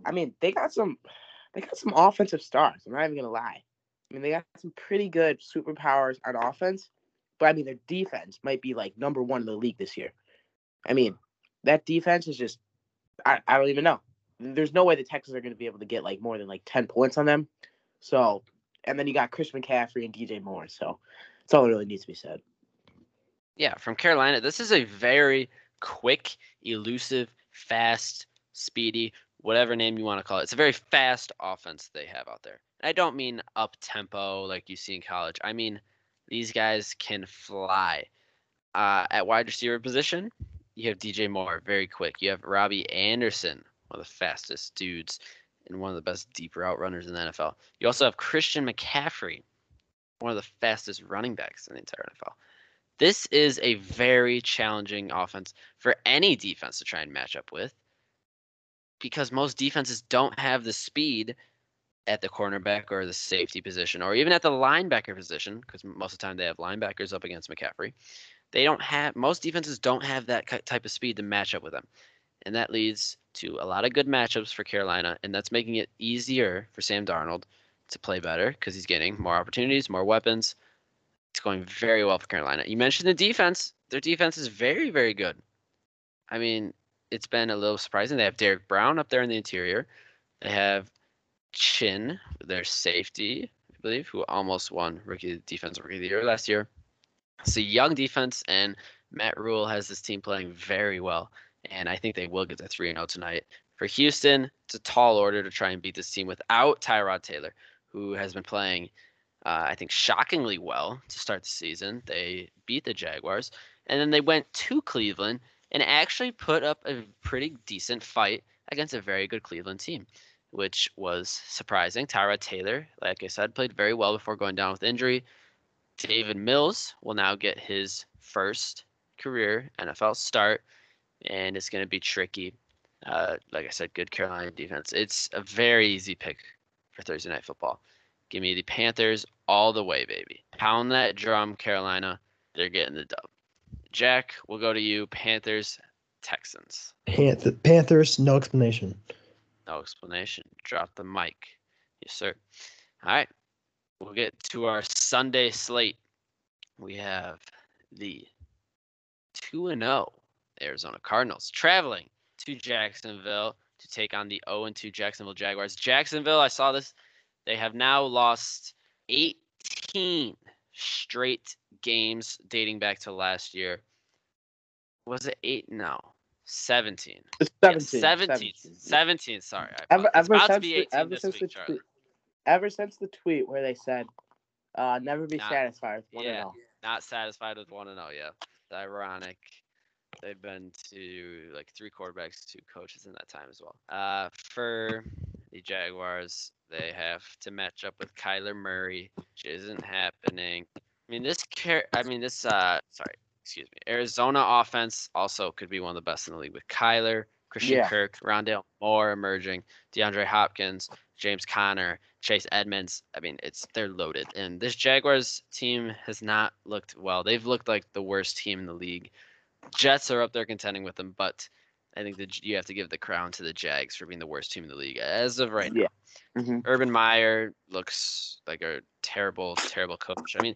Speaker 3: I mean they got some they got some offensive stars. I'm not even gonna lie. I mean they got some pretty good superpowers on offense, but I mean their defense might be like number one in the league this year. I mean that defense is just I, I don't even know. There's no way the Texans are gonna be able to get like more than like ten points on them. So and then you got Chris McCaffrey and DJ Moore. So that's all that really needs to be said.
Speaker 2: Yeah, from Carolina. This is a very quick, elusive, fast, speedy, whatever name you want to call it. It's a very fast offense they have out there. I don't mean up tempo like you see in college. I mean these guys can fly. Uh, at wide receiver position, you have DJ Moore, very quick. You have Robbie Anderson, one of the fastest dudes and one of the best deep route runners in the NFL. You also have Christian McCaffrey, one of the fastest running backs in the entire NFL. This is a very challenging offense for any defense to try and match up with because most defenses don't have the speed at the cornerback or the safety position or even at the linebacker position because most of the time they have linebackers up against McCaffrey. They don't have most defenses don't have that type of speed to match up with them. And that leads to a lot of good matchups for Carolina and that's making it easier for Sam Darnold to play better because he's getting more opportunities, more weapons. It's going very well for Carolina. You mentioned the defense. Their defense is very, very good. I mean, it's been a little surprising. They have Derrick Brown up there in the interior. They have Chinn, their safety, I believe, who almost won Rookie defense Rookie of the Year last year. It's a young defense, and Matt Rhule has this team playing very well. And I think they will get to 3 and 0 tonight. For Houston, it's a tall order to try and beat this team without Tyrod Taylor, who has been playing uh, I think shockingly well to start the season. They beat the Jaguars, and then they went to Cleveland and actually put up a pretty decent fight against a very good Cleveland team, which was surprising. Tyrod Taylor, like I said, played very well before going down with injury. Davis Mills will now get his first career NFL start, and it's going to be tricky. Uh, like I said, good Carolina defense. It's a very easy pick for Thursday Night Football. Give me the Panthers all the way, baby. Pound that drum, Carolina. They're getting the dub. Jack, we'll go to you. Panthers, Texans.
Speaker 4: Panth- Panthers, no explanation.
Speaker 2: No explanation. Drop the mic. Yes, sir. All right. We'll get to our Sunday slate. We have the 2 and 0 Arizona Cardinals traveling to Jacksonville to take on the 0 2 Jacksonville Jaguars. Jacksonville, I saw this. They have now lost 18 straight games dating back to last year. Was it 8? No. 17.
Speaker 3: It's
Speaker 2: Yeah,
Speaker 3: 17.
Speaker 2: 17.
Speaker 3: 17.
Speaker 2: 17, sorry.
Speaker 3: Ever. Ever since, the, ever since
Speaker 2: week,
Speaker 3: the tweet, ever since the tweet where they said, uh, "Never be
Speaker 2: Nah.
Speaker 3: satisfied with one
Speaker 2: Yeah.
Speaker 3: and all."
Speaker 2: Not satisfied with 1 and 0, yeah. It's ironic. They've been to like three quarterbacks, two coaches in that time as well. Uh, for the Jaguars, they have to match up with Kyler Murray, which isn't happening. I mean, this car- I mean, this. Uh, sorry, excuse me, Arizona offense also could be one of the best in the league with Kyler, Christian
Speaker 3: Yeah.
Speaker 2: Kirk, Rondale Moore emerging, DeAndre Hopkins, James Conner, Chase Edmonds. I mean, it's they're loaded. And this Jaguars team has not looked well. They've looked like the worst team in the league. Jets are up there contending with them, but I think that you have to give the crown to the Jags for being the worst team in the league as of right now.
Speaker 3: Yeah. hmm
Speaker 2: Urban Meyer looks like a terrible, terrible coach. I mean,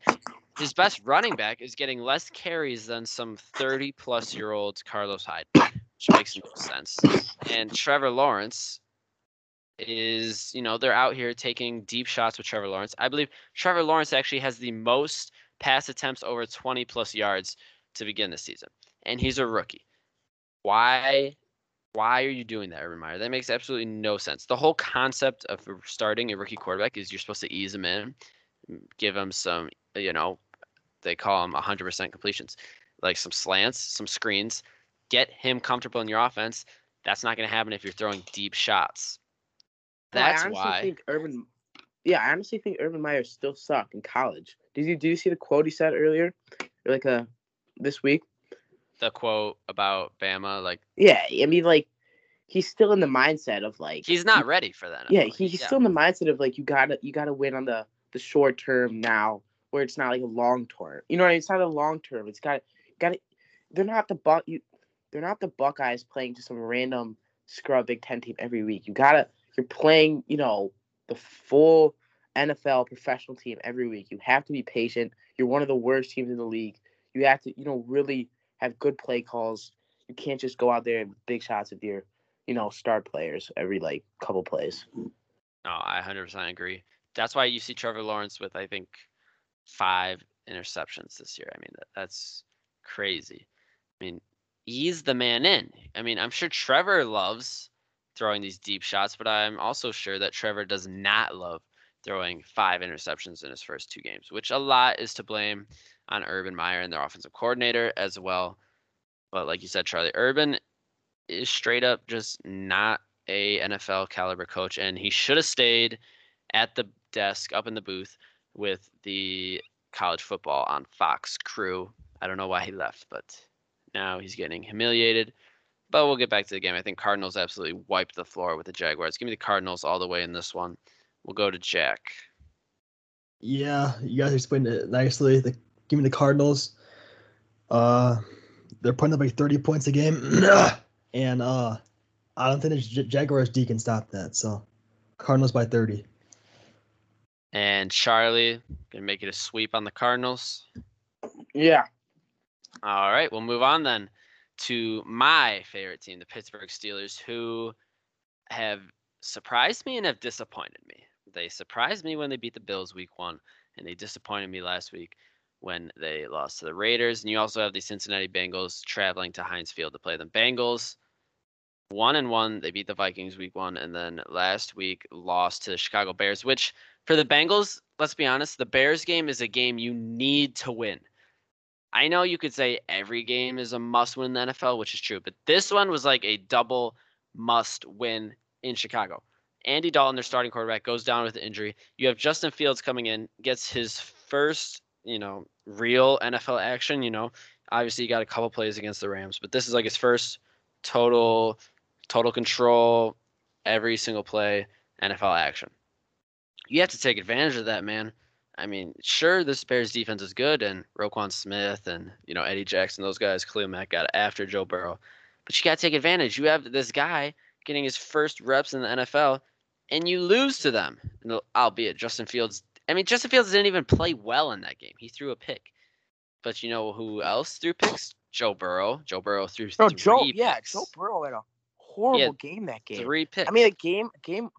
Speaker 2: his best running back is getting less carries than some 30 plus year old Carlos Hyde, which makes no sense. And Trevor Lawrence is, you know, they're out here taking deep shots with Trevor Lawrence. I believe Trevor Lawrence actually has the most pass attempts over 20 plus yards to begin the season. And he's a rookie. Why why are you doing that, Urban Meyer? That makes absolutely no sense. The whole concept of starting a rookie quarterback is you're supposed to ease him in, give him some, you know, they call them 100% completions, like some slants, some screens, get him comfortable in your offense. That's not going to happen if you're throwing deep shots.
Speaker 3: That's Well, I honestly
Speaker 2: why.
Speaker 3: think Urban. Yeah, I honestly think Urban Meyer still sucked in college. Did you do you see the quote he said earlier, like a this week?
Speaker 2: The quote about Bama, like
Speaker 3: Yeah, I mean like he's still in the mindset of like
Speaker 2: he's not ready for that.
Speaker 3: Yeah, he, he's still in the mindset of like you gotta you gotta win on the the short term now, where it's not like a long term. You know, what I mean? it's not a long term. It's got got They're not the buck. You, they're not the Buckeyes playing to some random scrub Big Ten team every week. You gotta you're playing. You know the full NFL professional team every week. You have to be patient. You're one of the worst teams in the league. You have to you know really have good play calls. You can't just go out there and big shots with your you know star players every like couple plays.
Speaker 2: No, I 100% agree. That's why you see Trevor Lawrence with I think five interceptions this year. I mean, that, that's crazy. I mean, he's the man in. I mean, I'm sure Trevor loves throwing these deep shots, but I'm also sure that Trevor does not love throwing five interceptions in his first two games, which a lot is to blame on Urban Meyer and their offensive coordinator as well. But like you said, Charlie, Urban is straight up just not a NFL caliber coach, and he should have stayed at the desk up in the booth with the college football on Fox crew. I don't know why he left, but now he's getting humiliated. But we'll get back to the game. I think Cardinals absolutely wiped the floor with the Jaguars. Give me the Cardinals all the way in this one. We'll go to Jack.
Speaker 4: Yeah, you guys explained it nicely. The, give me the Cardinals. Uh, they're putting up like 30 points a game, and uh, I don't think the J- Jaguars D can stop that. So, Cardinals by 30.
Speaker 2: And Charlie gonna make it a sweep on the Cardinals.
Speaker 3: Yeah.
Speaker 2: All right, we'll move on then to my favorite team, the Pittsburgh Steelers, who have surprised me and have disappointed me. They surprised me when they beat the Bills week one, and they disappointed me last week when they lost to the Raiders. And you also have the Cincinnati Bengals traveling to Heinz Field to play them. Bengals one and one, they beat the Vikings week one, and then last week lost to the Chicago Bears, which for the Bengals, let's be honest, the Bears game is a game you need to win. I know you could say every game is a must win in the NFL, which is true, but this one was like a double must win in Chicago. Andy Dalton, their starting quarterback, goes down with an injury. You have Justin Fields coming in, gets his first, you know, real NFL action. You know, obviously he got a couple plays against the Rams, but this is like his first total, total control, every single play NFL action. You have to take advantage of that, man. I mean, sure, this Bears defense is good, and Roquan Smith and you know Eddie Jackson, those guys, Khalil Mack got after Joe Burrow, but you got to take advantage. You have this guy getting his first reps in the NFL, and you lose to them. And albeit Justin Fields, I mean, Justin Fields didn't even play well in that game. He threw a pick, but you know who else threw picks? Joe Burrow. Joe Burrow threw
Speaker 3: No,
Speaker 2: three
Speaker 3: Joe.
Speaker 2: picks.
Speaker 3: Yeah, Joe Burrow had a horrible game that game.
Speaker 2: Three picks.
Speaker 3: I mean, a game, a game.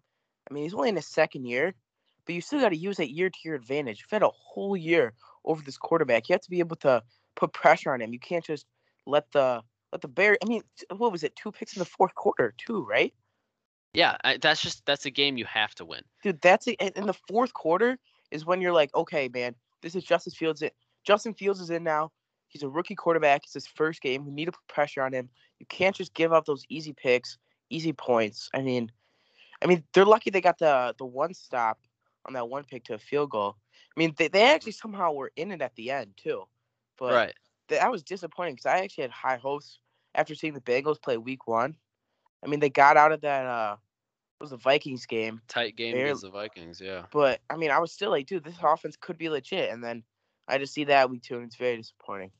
Speaker 3: I mean, he's only in his second year, but you still got to use that year to your advantage. You've had a whole year over this quarterback. You have to be able to put pressure on him. You can't just let the let the bear. I mean, what was it? Two picks in the fourth quarter, too, right?
Speaker 2: yeah, I, that's just that's a game you have to win.
Speaker 3: Dude, that's it. In the fourth quarter is when you're like, okay, man, this is Justin Fields. It Justin Fields is in now. He's a rookie quarterback. It's his first game. We need to put pressure on him. You can't just give up those easy picks, easy points. I mean, I mean, they're lucky they got the the one stop on that one pick to a field goal. I mean, they, they actually somehow were in it at the end too. But
Speaker 2: right.
Speaker 3: that was disappointing because I actually had high hopes after seeing the Bengals play Week One. I mean, they got out of that. uh was the Vikings game,
Speaker 2: Tight game
Speaker 3: Barely-
Speaker 2: against the Vikings. Yeah.
Speaker 3: but I mean, I was still like, dude, this offense could be legit. And then I just see that week two, and it's very disappointing.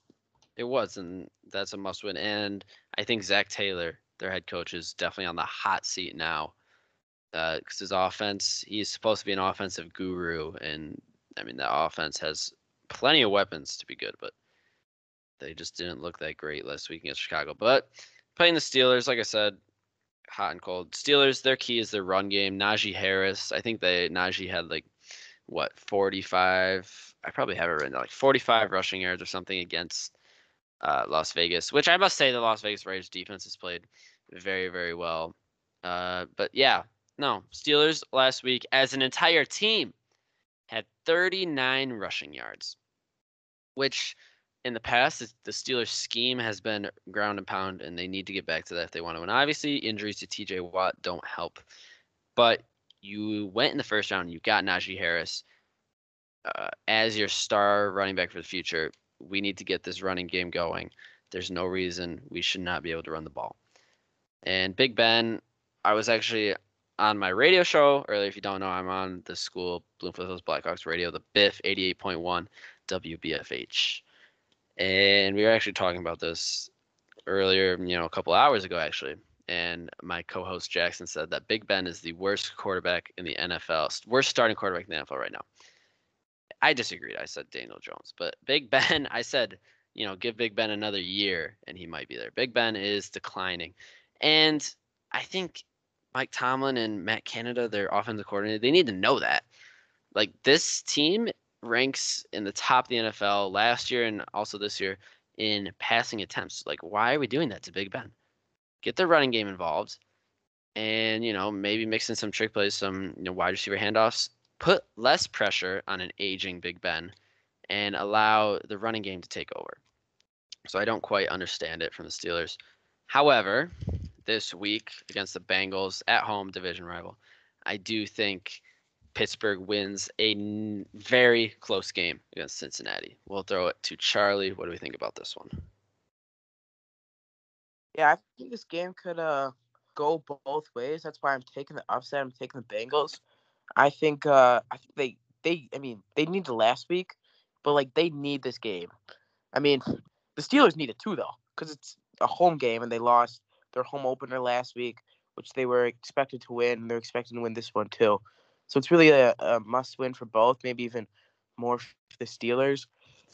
Speaker 2: It was, and that's a must win. And I think Zac Taylor, their head coach, is definitely on the hot seat now. Uh, because his offense, he's supposed to be an offensive guru. And I mean, the offense has plenty of weapons to be good, but they just didn't look that great last week against Chicago. But playing the Steelers, like I said, hot and cold. Steelers, their key is their run game. Najee Harris, I think they Najee had like what 45. I probably have it written like 45 rushing yards or something against uh, Las Vegas, which I must say the Las Vegas Raiders defense has played very, very well. Uh, but yeah, no, Steelers last week as an entire team had 39 rushing yards, which in the past the Steelers scheme has been ground and pound, and they need to get back to that if they want to win. Obviously, injuries to T.J. Watt don't help, but you went in the first round, you got Najee Harris uh, as your star running back for the future. We need to get this running game going. There's no reason we should not be able to run the ball. And Big Ben, I was actually on my radio show earlier. If you don't know, I'm on the school Bloomfield Hills Blackhawks radio, the Biff 88.1 WBFH. And we were actually talking about this earlier, you know, a couple hours ago, actually. And my co host Jackson said that Big Ben is the worst quarterback in the NFL, worst starting quarterback in the NFL right now. I disagreed. I said Daniel Jones, but Big Ben, I said, you know, give Big Ben another year and he might be there. Big Ben is declining. And I think Mike Tomlin and Matt Canada, their offensive coordinator, they need to know that. Like this team ranks in the top of the NFL last year and also this year in passing attempts. Like, why are we doing that to Big Ben? Get the running game involved and, you know, maybe mix in some trick plays, some, you know, wide receiver handoffs. Put less pressure on an aging Big Ben and allow the running game to take over. So I don't quite understand it from the Steelers. However, this week against the Bengals at home, division rival, I do think Pittsburgh wins a n- very close game against Cincinnati. We'll throw it to Charlie. What do we think about this one?
Speaker 3: Yeah, I think this game could uh go both ways. That's why I'm taking the upset. I'm taking the Bengals. I think uh I think they they I mean they need the last week, but like they need this game. I mean the Steelers need it too though because it's a home game and they lost their home opener last week, which they were expected to win. and They're expecting to win this one too. So it's really a, a must win for both, maybe even more for the Steelers.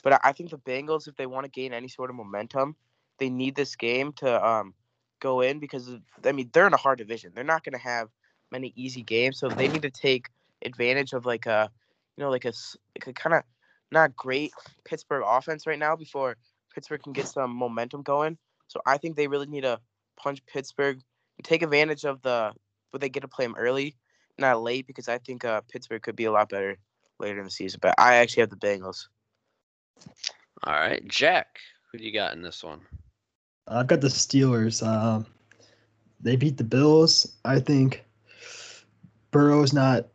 Speaker 3: But I- think the Bengals, if they want to gain any sort of momentum, they need this game to um, go in because I mean they're in a hard division. They're not going to have many easy games, so they need to take advantage of like a you know like a, like a kind of not great Pittsburgh offense right now before Pittsburgh can get some momentum going. So I think they really need to punch Pittsburgh and take advantage of the but they get to play them early, not late because I think uh, Pittsburgh could be a lot better later in the season. But I actually have the Bengals.
Speaker 2: All right, Jack, who do you got in this one?
Speaker 4: I've got the Steelers. Um, they beat the Bills. I think Burrow's not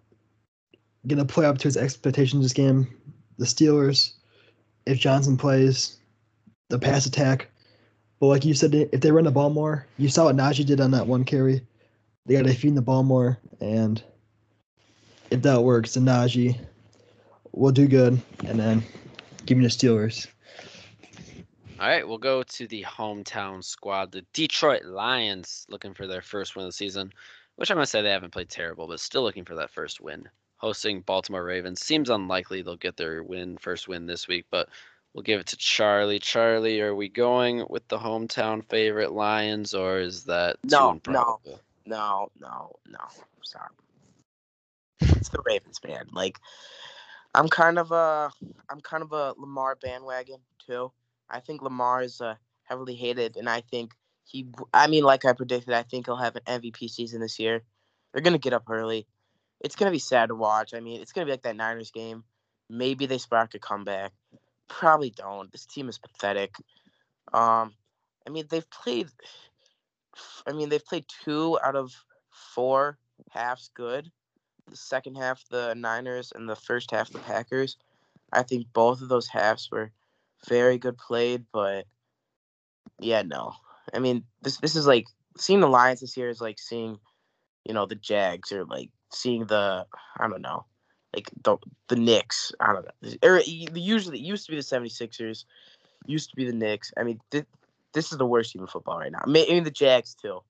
Speaker 4: gonna play up to his expectations this game. The Steelers, if Johnson plays, the pass attack. But like you said, if they run the ball more, you saw what Najee did on that one carry. They got to feed the ball more, and if that works, then Najee will do good. And then give me the Steelers.
Speaker 2: All right, we'll go to the hometown squad, the Detroit Lions, looking for their first win of the season, which I'm going to say they haven't played terrible, but still looking for that first win. Hosting Baltimore Ravens seems unlikely they'll get their win, first win this week, but we'll give it to Charlie. Charlie, are we going with the hometown favorite Lions, or is that too
Speaker 3: No, no. No, no, no. Sorry. It's the Ravens, man. Like, I'm kind of a, I'm kind of a Lamar bandwagon too. I think Lamar is uh, heavily hated, and I think he. I mean, like I predicted, I think he'll have an MVP season this year. They're gonna get up early. It's gonna be sad to watch. I mean, it's gonna be like that Niners game. Maybe they spark a comeback. Probably don't. This team is pathetic. Um, I mean, they've played. I mean, they've played two out of four halves good. The second half, the Niners, and the first half, the Packers. I think both of those halves were very good played, but yeah, no. I mean, this this is like seeing the Lions this year is like seeing, you know, the Jags or like seeing the I don't know, like the the Knicks. I don't know. Or usually it used to be the 76ers, used to be the Knicks. I mean, th- this is the worst team in football right now. I mean, the Jags too.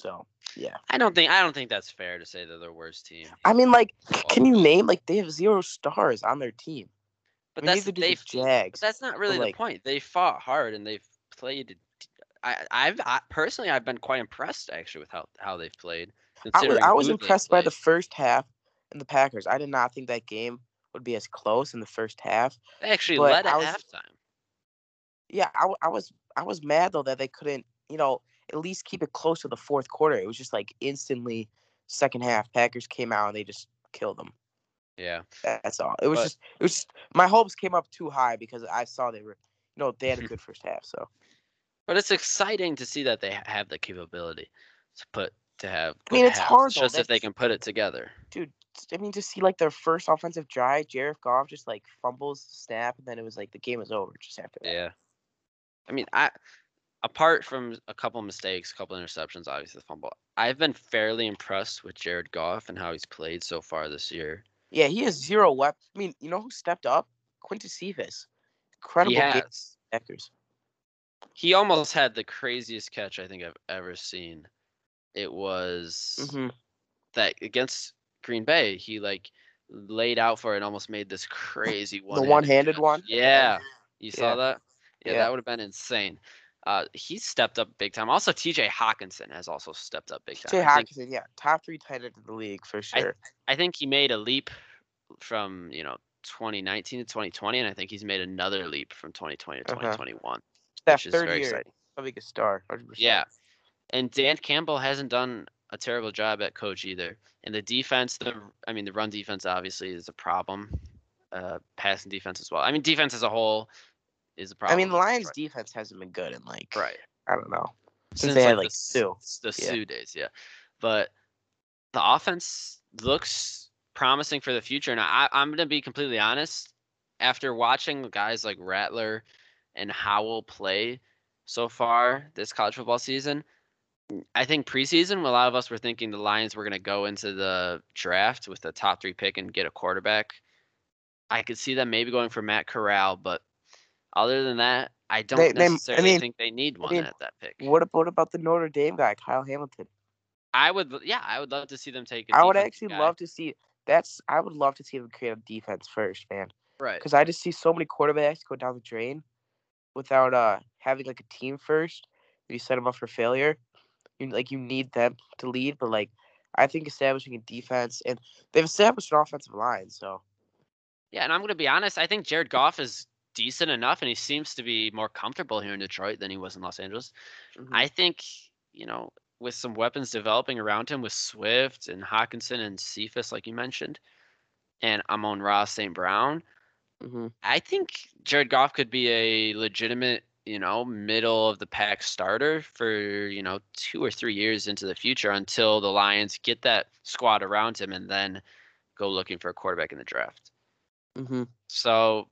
Speaker 3: So yeah.
Speaker 2: I don't think I don't think that's fair to say they're the worst team.
Speaker 3: I mean, like, can you name like they have zero stars on their team?
Speaker 2: But
Speaker 3: I mean,
Speaker 2: that's they
Speaker 3: the Jags.
Speaker 2: But that's not really
Speaker 3: like-
Speaker 2: the point. They fought hard and they've played. I, I've I, personally I've been quite impressed actually with how how they've played.
Speaker 3: I was, I was impressed by the first half and the Packers. I did not think that game would be as close in the first half.
Speaker 2: They actually led at
Speaker 3: was-
Speaker 2: halftime.
Speaker 3: Yeah, I, w- I was I was mad though that they couldn't, you know, at least keep it close to the fourth quarter. It was just like instantly second half Packers came out and they just killed them.
Speaker 2: Yeah.
Speaker 3: That's all. It was
Speaker 2: But-
Speaker 3: just it was just my hopes came up too high because I saw they were you know, they had a good first half, so
Speaker 2: But it's exciting to see that they have the capability to put to have.
Speaker 3: I mean, it's
Speaker 2: halves.
Speaker 3: hard, though.
Speaker 2: just if they can put it together.
Speaker 3: dude, I mean, to see like their first offensive drive, Jared Goff just like fumbles the snap, and then it was like the game was over just after that.
Speaker 2: Yeah. I mean, I apart from a couple mistakes, a couple interceptions, obviously the fumble. I've been fairly impressed with Jared Goff and how he's played so far this year.
Speaker 3: Yeah, he has zero weapon. I mean, you know who stepped up? Quintez Cephus. Incredible
Speaker 2: He
Speaker 3: game
Speaker 2: has.
Speaker 3: Packers.
Speaker 2: He almost had the craziest catch I think I've ever seen. It was
Speaker 3: hmm
Speaker 2: that against Green Bay, he like laid out for it and almost made this crazy one.
Speaker 3: The one-handed one.
Speaker 2: Yeah. You saw
Speaker 3: Yeah.
Speaker 2: that? Yeah,
Speaker 3: Yeah.
Speaker 2: that would have been insane. Uh, he stepped up big time. Also, T.J. Hockenson has also stepped up big time.
Speaker 3: Jay
Speaker 2: I think,
Speaker 3: Hockenson, yeah, top three tight end in the league for sure.
Speaker 2: I think he made a leap from you know 2019 to 2020, and I think he's made another leap from 2020 to
Speaker 3: Uh-huh.
Speaker 2: 2021,
Speaker 3: that
Speaker 2: which is
Speaker 3: third
Speaker 2: very
Speaker 3: year,
Speaker 2: exciting.
Speaker 3: he'll a star. 100%.
Speaker 2: Yeah, and Dan Campbell hasn't done a terrible job at coach either. And the defense, the I mean, the run defense obviously is a problem. Uh, passing defense as well. I mean, defense as a whole is a
Speaker 3: I
Speaker 2: problem.
Speaker 3: mean, the Lions'
Speaker 2: right.
Speaker 3: defense hasn't been good in like
Speaker 2: right.
Speaker 3: I don't know.
Speaker 2: Since,
Speaker 3: they had,
Speaker 2: the
Speaker 3: like,
Speaker 2: S-
Speaker 3: Suh.
Speaker 2: The
Speaker 3: Yeah.
Speaker 2: Suh days, yeah. But the offense looks promising for the future. And I, I'm going to be completely honest. After watching guys like Rattler and Howell play so far this college football season, I think preseason, a lot of us were thinking the Lions were going to go into the draft with the top three pick and get a quarterback. I could see them maybe going for Matt Corral, but other than that, I don't
Speaker 3: They- they- I
Speaker 2: necessarily
Speaker 3: mean-
Speaker 2: think they need one
Speaker 3: mean,
Speaker 2: at that pick.
Speaker 3: What what about the Notre Dame guy, Kyle Hamilton?
Speaker 2: I would, yeah, I would love to see them take. a
Speaker 3: I would actually
Speaker 2: guy.
Speaker 3: love to see. That's I would love to see them create a defense first, man.
Speaker 2: right.
Speaker 3: Because I just see so many quarterbacks go down the drain without uh having like a team first. You set them up for failure. You like you need them to lead, but like I think establishing a defense and they've established an offensive line. So
Speaker 2: Yeah, and I'm gonna be honest. I think Jared Goff is decent enough, and he seems to be more comfortable here in Detroit than he was in Los Angeles.
Speaker 3: mhm.
Speaker 2: I think you know, with some weapons developing around him, with Swift and Hockenson and Cephus, like you mentioned, and Amon-Ra St. Brown,
Speaker 3: Mhm.
Speaker 2: I think Jared Goff could be a legitimate, you know, middle of the pack starter for, you know, two or three years into the future until the Lions get that squad around him and then go looking for a quarterback in the draft.
Speaker 3: Mhm.
Speaker 2: So,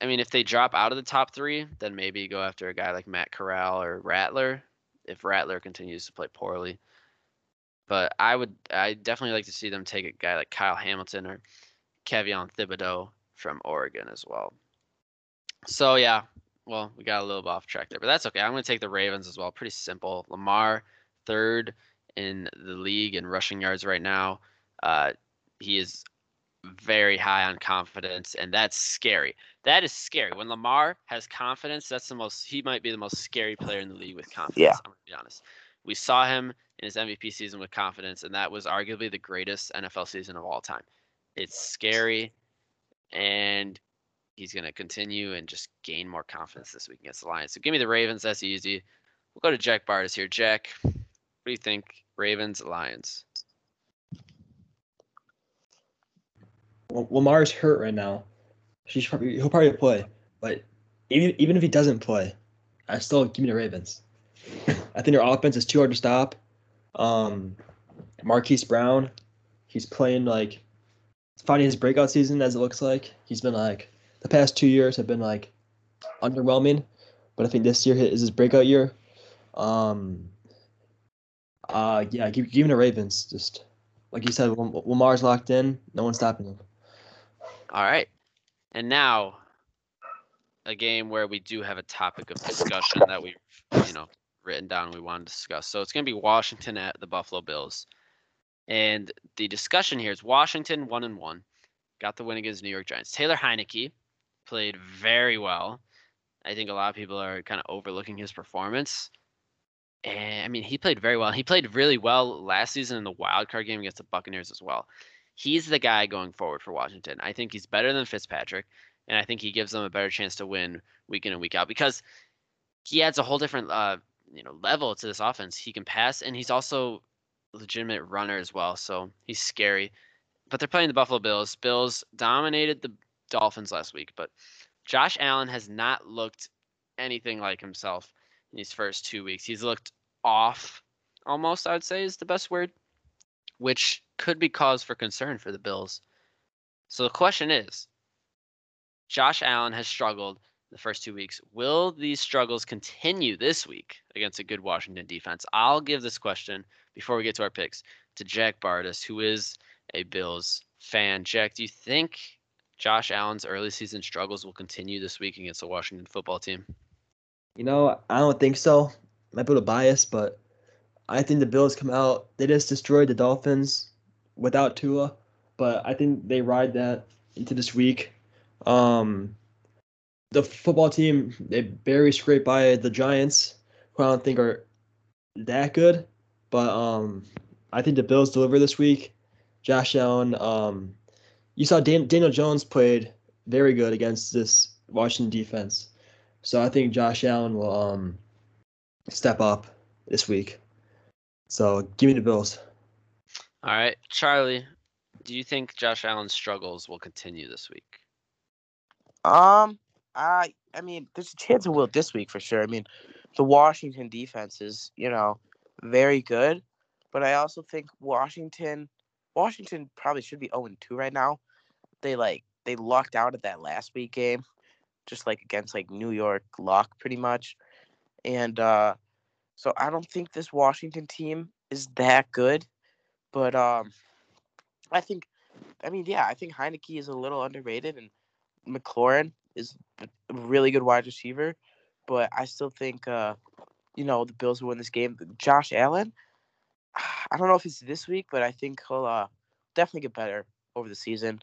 Speaker 2: I mean, if they drop out of the top three, then maybe go after a guy like Matt Corral or Rattler if Rattler continues to play poorly. But I would, I definitely like to see them take a guy like Kyle Hamilton or Kayvon Thibodeaux from Oregon as well. So yeah, well, we got a little off track there, but that's okay. I'm going to take the Ravens as well. Pretty simple. Lamar, third in the league in rushing yards right now. Uh, he is very high on confidence, and that's scary. That is scary. When Lamar has confidence, that's the most. He might be the most scary player in the league with confidence.
Speaker 3: Yeah.
Speaker 2: I'm gonna be honest. We saw him in his MVP season with confidence, and that was arguably the greatest NFL season of all time. It's scary, and he's gonna continue and just gain more confidence this week against the Lions. So give me the Ravens. That's easy. We'll go to Jack Bartus here. Jack, what do you think? Ravens, Lions.
Speaker 4: Well, Lamar's hurt right now. Probably, he'll probably play, but even even if he doesn't play, I still give me the Ravens. I think their offense is too hard to stop. Um, Marquise Brown, he's playing like finding his breakout season as it looks like. He's been like the past two years have been like underwhelming, but I think this year is his breakout year. Um, uh, yeah, give, give him the Ravens. Just like you said, Lam- Lamar's locked in. No one's stopping him.
Speaker 2: All right. And now a game where we do have a topic of discussion that we've, you know, written down we want to discuss. So it's going to be Washington at the Buffalo Bills. And the discussion here is Washington 1 and 1. Got the win against New York Giants. Taylor Heinicke played very well. I think a lot of people are kind of overlooking his performance. And I mean, he played very well. He played really well last season in the wild card game against the Buccaneers as well. He's the guy going forward for Washington. I think he's better than Fitzpatrick, and I think he gives them a better chance to win week in and week out because he adds a whole different uh, you know level to this offense. He can pass, and he's also legitimate runner as well. So he's scary. But they're playing the Buffalo Bills. Bills dominated the Dolphins last week, but Josh Allen has not looked anything like himself in these first two weeks. He's looked off, almost, I would say is the best word, which could be cause for concern for the Bills. So the question is Josh Allen has struggled the first two weeks. Will these struggles continue this week against a good Washington defense? I'll give this question before we get to our picks to Jack Bartus, who is a Bills fan. Jack, do you think Josh Allen's early season struggles will continue this week against the Washington football team?
Speaker 4: You know, I don't think so. Might be a little biased, but I think the Bills come out. They just destroyed the Dolphins without Tua, but I think they ride that into this week. Um, the football team they barely scraped by the Giants, who I don't think are that good. But um, I think the Bills deliver this week. Josh Allen, um, you saw Dan- Daniel Jones played very good against this Washington defense. So I think Josh Allen will um, step up this week. So give me the Bills.
Speaker 2: All right, Charlie, do you think Josh Allen's struggles will continue this week?
Speaker 3: Um, I I mean, there's a chance it will this week for sure. I mean, the Washington defense is you know very good, but I also think Washington Washington probably should be 0 2 right now. They like they lucked out at that last week game, just like against like New York luck pretty much, and uh, so I don't think this Washington team is that good, but um, I think, I mean, yeah, I think Heinicke is a little underrated and McLaurin is a really good wide receiver, but I still think, uh, you know, the Bills will win this game. Josh Allen, I don't know if it's this week, but I think he'll uh, definitely get better over the season.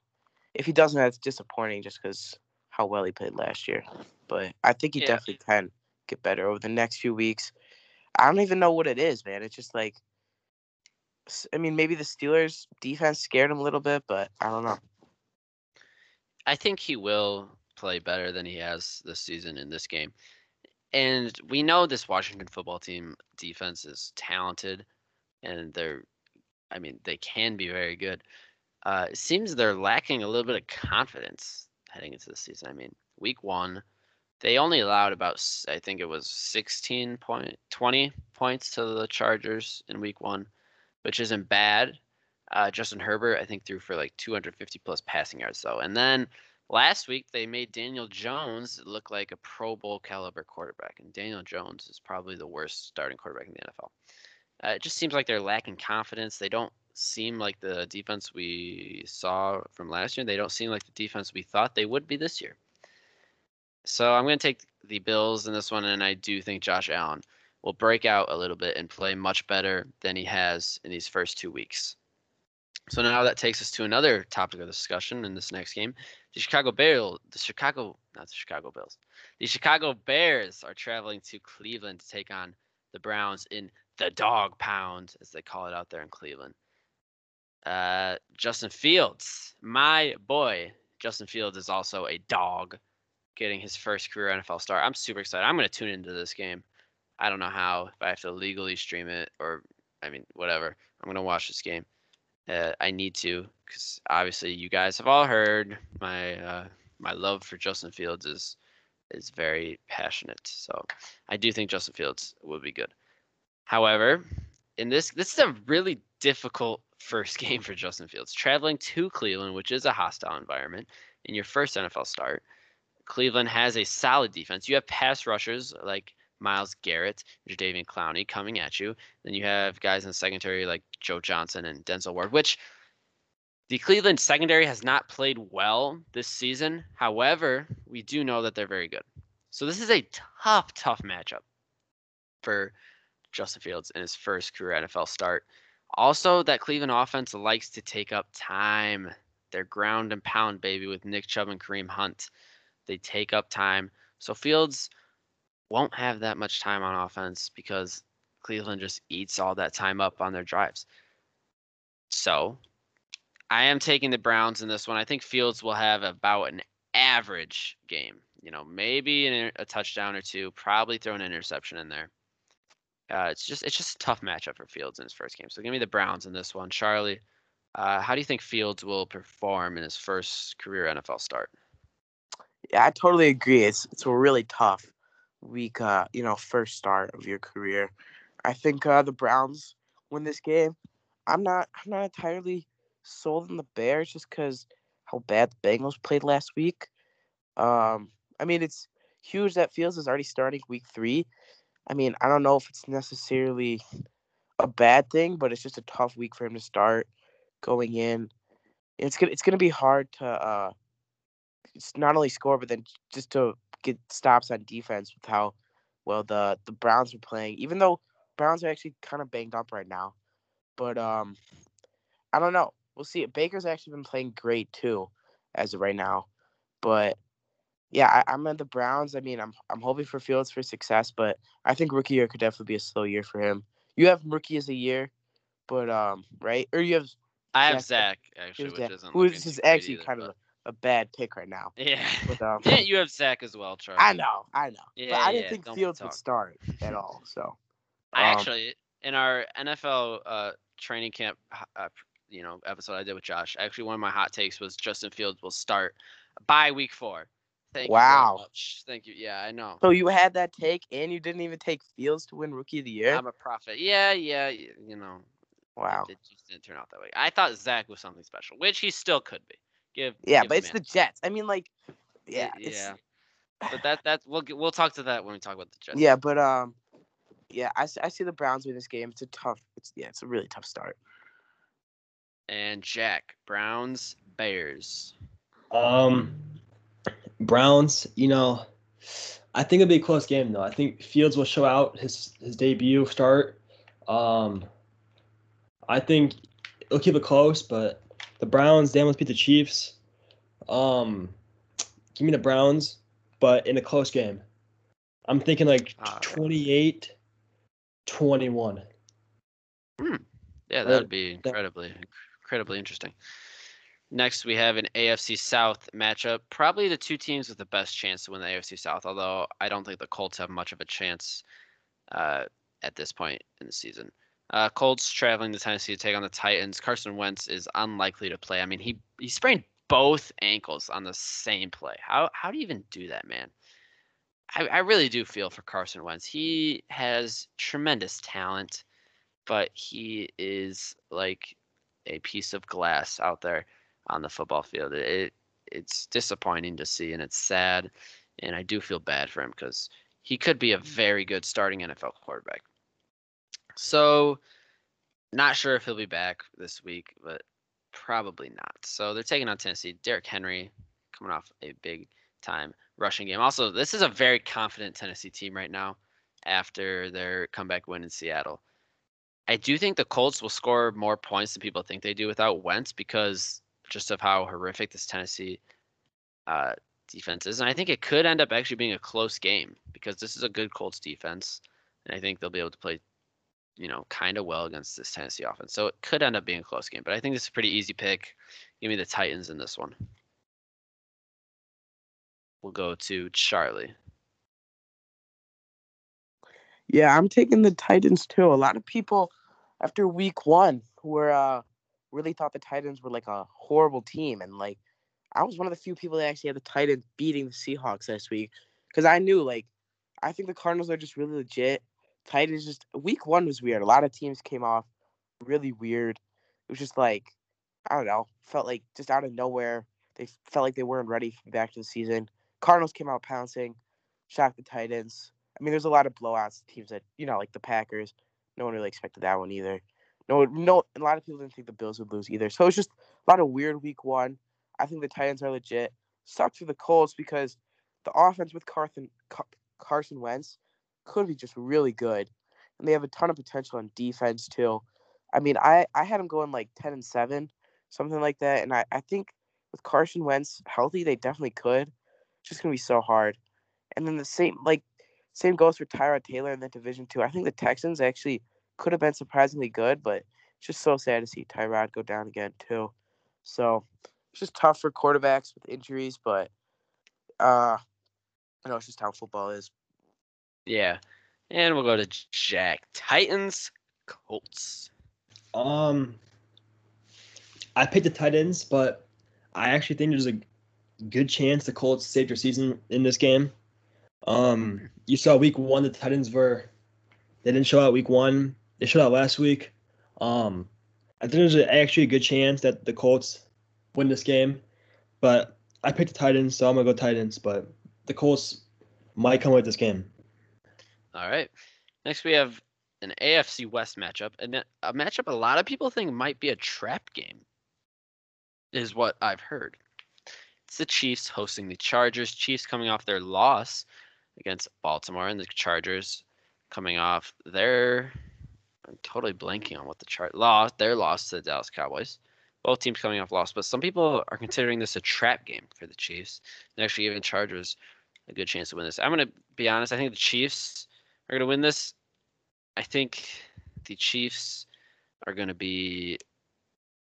Speaker 3: If he doesn't, that's disappointing just because how well he played last year. But I think he
Speaker 2: Yeah.
Speaker 3: definitely can get better over the next few weeks. I don't even know what it is, man. It's just like, I mean, maybe the Steelers' defense scared him a little bit, but I don't know.
Speaker 2: I think he will play better than he has this season in this game. And we know this Washington football team defense is talented and they're I mean, they can be very good. Uh, it seems they're lacking a little bit of confidence heading into the season. I mean, week one, they only allowed about, I think it was 16 point 20 points to the Chargers in week one, which isn't bad. Uh, Justin Herbert, I think, threw for like 250 plus passing yards, though. And then last week, they made Daniel Jones look like a Pro Bowl caliber quarterback. And Daniel Jones is probably the worst starting quarterback in the NFL. Uh, it just seems like they're lacking confidence. They don't seem like the defense we saw from last year. They don't seem like the defense we thought they would be this year. So I'm going to take the Bills in this one, and I do think Josh Allen will break out a little bit and play much better than he has in these first two weeks. So now that takes us to another topic of discussion in this next game. The Chicago Bears, the Chicago, not the Chicago Bills, the Chicago Bears are traveling to Cleveland to take on the Browns in the dog pound, as they call it out there in Cleveland. Uh, Justin Fields, my boy, Justin Fields is also a dog, getting his first career NFL start. I'm super excited. I'm going to tune into this game. I don't know how, if I have to legally stream it or, I mean, whatever. I'm to watch this game. Uh, I need to, because obviously you guys have all heard my uh, my love for Justin Fields is is very passionate. So I do think Justin Fields will be good. However, in this this is a really difficult first game for Justin Fields. Traveling to Cleveland, which is a hostile environment, in your first NFL start. Cleveland has a solid defense. You have pass rushers like Myles Garrett, Jadeveon Clowney coming at you. Then you have guys in the secondary like Joe Johnson and Denzel Ward, which the Cleveland secondary has not played well this season. However, we do know that they're very good. So this is a tough, tough matchup for Justin Fields in his first career NFL start. Also, that Cleveland offense likes to take up time. They're ground and pound, baby, with Nick Chubb and Kareem Hunt. They take up time. So Fields won't have that much time on offense because Cleveland just eats all that time up on their drives. So I am taking the Browns in this one. I think Fields will have about an average game. You know, maybe an, a touchdown or two, probably throw an interception in there. Uh, it's just it's just a tough matchup for Fields in his first game. So give me the Browns in this one. Charlie, uh, how do you think Fields will perform in his first career NFL start?
Speaker 3: Yeah, I totally agree. It's it's really tough week, uh, you know, first start of your career. I think uh, the Browns win this game. I'm not I'm not entirely sold on the Bears just because how bad the Bengals played last week. Um, I mean, it's huge that Fields is already starting week three. I mean, I don't know if it's necessarily a bad thing, but it's just a tough week for him to start going in. It's gonna it's gonna be hard to uh, it's not only score but then just to get stops on defense with how well the the Browns are playing. Even though Browns are actually kind of banged up right now, but um, I don't know. We'll see. Baker's actually been playing great too, as of right now. But yeah, I, am at the Browns. I mean, I'm I'm hoping for Fields for success, but I think rookie year could definitely be a slow year for him. You have rookie as a year, but um, right? Or you have
Speaker 2: I have Zach, Zach actually, which isn't
Speaker 3: who is actually either, kind but... of a, bad pick right now.
Speaker 2: Yeah, but, um, yeah, you have Zach as well, Charlie.
Speaker 3: I know, I know, yeah, but I didn't yeah, think Fields would start at all. So, um,
Speaker 2: I actually in our NFL uh, training camp, uh, you know, episode I did with Josh, actually one of my hot takes was Justin Fields will start by week four. Thank wow. you Thank you. Yeah, I know.
Speaker 3: So you had that take, and you didn't even take Fields to win Rookie of the Year.
Speaker 2: I'm a prophet. Yeah, yeah. You know,
Speaker 3: Wow.
Speaker 2: It just didn't turn out that way. I thought Zach was something special, which he still could be. Give.
Speaker 3: Yeah,
Speaker 2: give
Speaker 3: but it's the Jets. I mean, like, yeah,
Speaker 2: yeah. But that that we'll we'll talk to that when we talk about the Jets.
Speaker 3: Yeah, but um, yeah, I, I see the Browns win this game. It's a tough. It's yeah, it's a really tough start.
Speaker 2: And Jack Browns Bears.
Speaker 4: Um, Browns. You know, I think it'll be a close game though. I think Fields will show out his his debut start. Um, I think it'll keep it close, but the Browns, they almost beat the Chiefs. Um, give me the Browns, but in a close game. I'm thinking like uh, 28 21.
Speaker 2: Hmm. Yeah, that would be incredibly, incredibly interesting. Next, we have an AFC South matchup. Probably the two teams with the best chance to win the AFC South, although I don't think the Colts have much of a chance uh, at this point in the season. Uh, Colts traveling to Tennessee to take on the Titans. Carson Wentz is unlikely to play. I mean, he he sprained both ankles on the same play. How how do you even do that, man? I, I really do feel for Carson Wentz. He has tremendous talent, but he is like a piece of glass out there on the football field. It it's disappointing to see, and it's sad, and I do feel bad for him because he could be a very good starting NFL quarterback. So, not sure if he'll be back this week, but probably not. So they're taking on Tennessee. Derrick Henry coming off a big time rushing game. Also, this is a very confident Tennessee team right now after their comeback win in Seattle. I do think the Colts will score more points than people think they do without Wentz because just of how horrific this Tennessee uh, defense is. And I think it could end up actually being a close game because this is a good Colts defense. And I think they'll be able to play you know, kind of well against this Tennessee offense. So it could end up being a close game, but I think this is a pretty easy pick. Give me the Titans in this one. We'll go to Charlie.
Speaker 3: Yeah, I'm taking the Titans too. A lot of people after week one were uh really thought the Titans were like a horrible team and like I was one of the few people that actually had the Titans beating the Seahawks this week because I knew like I think the Cardinals are just really legit Titans just week one was weird. A lot of teams came off really weird. It was just like I don't know, felt like just out of nowhere. They felt like they weren't ready back to the season. Cardinals came out pouncing, shocked the Titans. I mean, there's a lot of blowouts. Teams that you know, like the Packers. No one really expected that one either. No, no, a lot of people didn't think the Bills would lose either. So it's just a lot of weird week one. I think the Titans are legit. Sucks for the Colts because the offense with Carson Carson Wentz could be just really good, and they have a ton of potential on defense too. I mean, I I had them going like ten and seven, something like that, and I I think with Carson Wentz healthy, they definitely could. It's just gonna be so hard. And then the same like same goes for Tyrod Taylor in that division too. I think the Texans actually could have been surprisingly good, but it's just so sad to see Tyrod go down again too. So it's just tough for quarterbacks with injuries, but uh I know it's just how football is.
Speaker 2: Yeah. And we'll go to Jack. Titans, Colts.
Speaker 4: Um I picked the Titans, but I actually think there's a good chance the Colts saved their season in this game. Um, you saw week one, the Titans were they didn't show out week one. They showed out last week. Um, I think there's actually a good chance that the Colts win this game, but I picked the Titans, so I'm gonna go Titans. But the Colts might come with this game.
Speaker 2: All right. Next, we have an AFC West matchup, and a matchup a lot of people think might be a trap game, is what I've heard. It's the Chiefs hosting the Chargers. Chiefs coming off their loss against Baltimore, and the Chargers coming off their. I'm totally blanking on what the chart loss. Their loss to the Dallas Cowboys. Both teams coming off loss, but some people are considering this a trap game for the Chiefs. And actually, even Chargers a good chance to win this. I'm gonna be honest. I think the Chiefs are gonna win this. I think the Chiefs are gonna be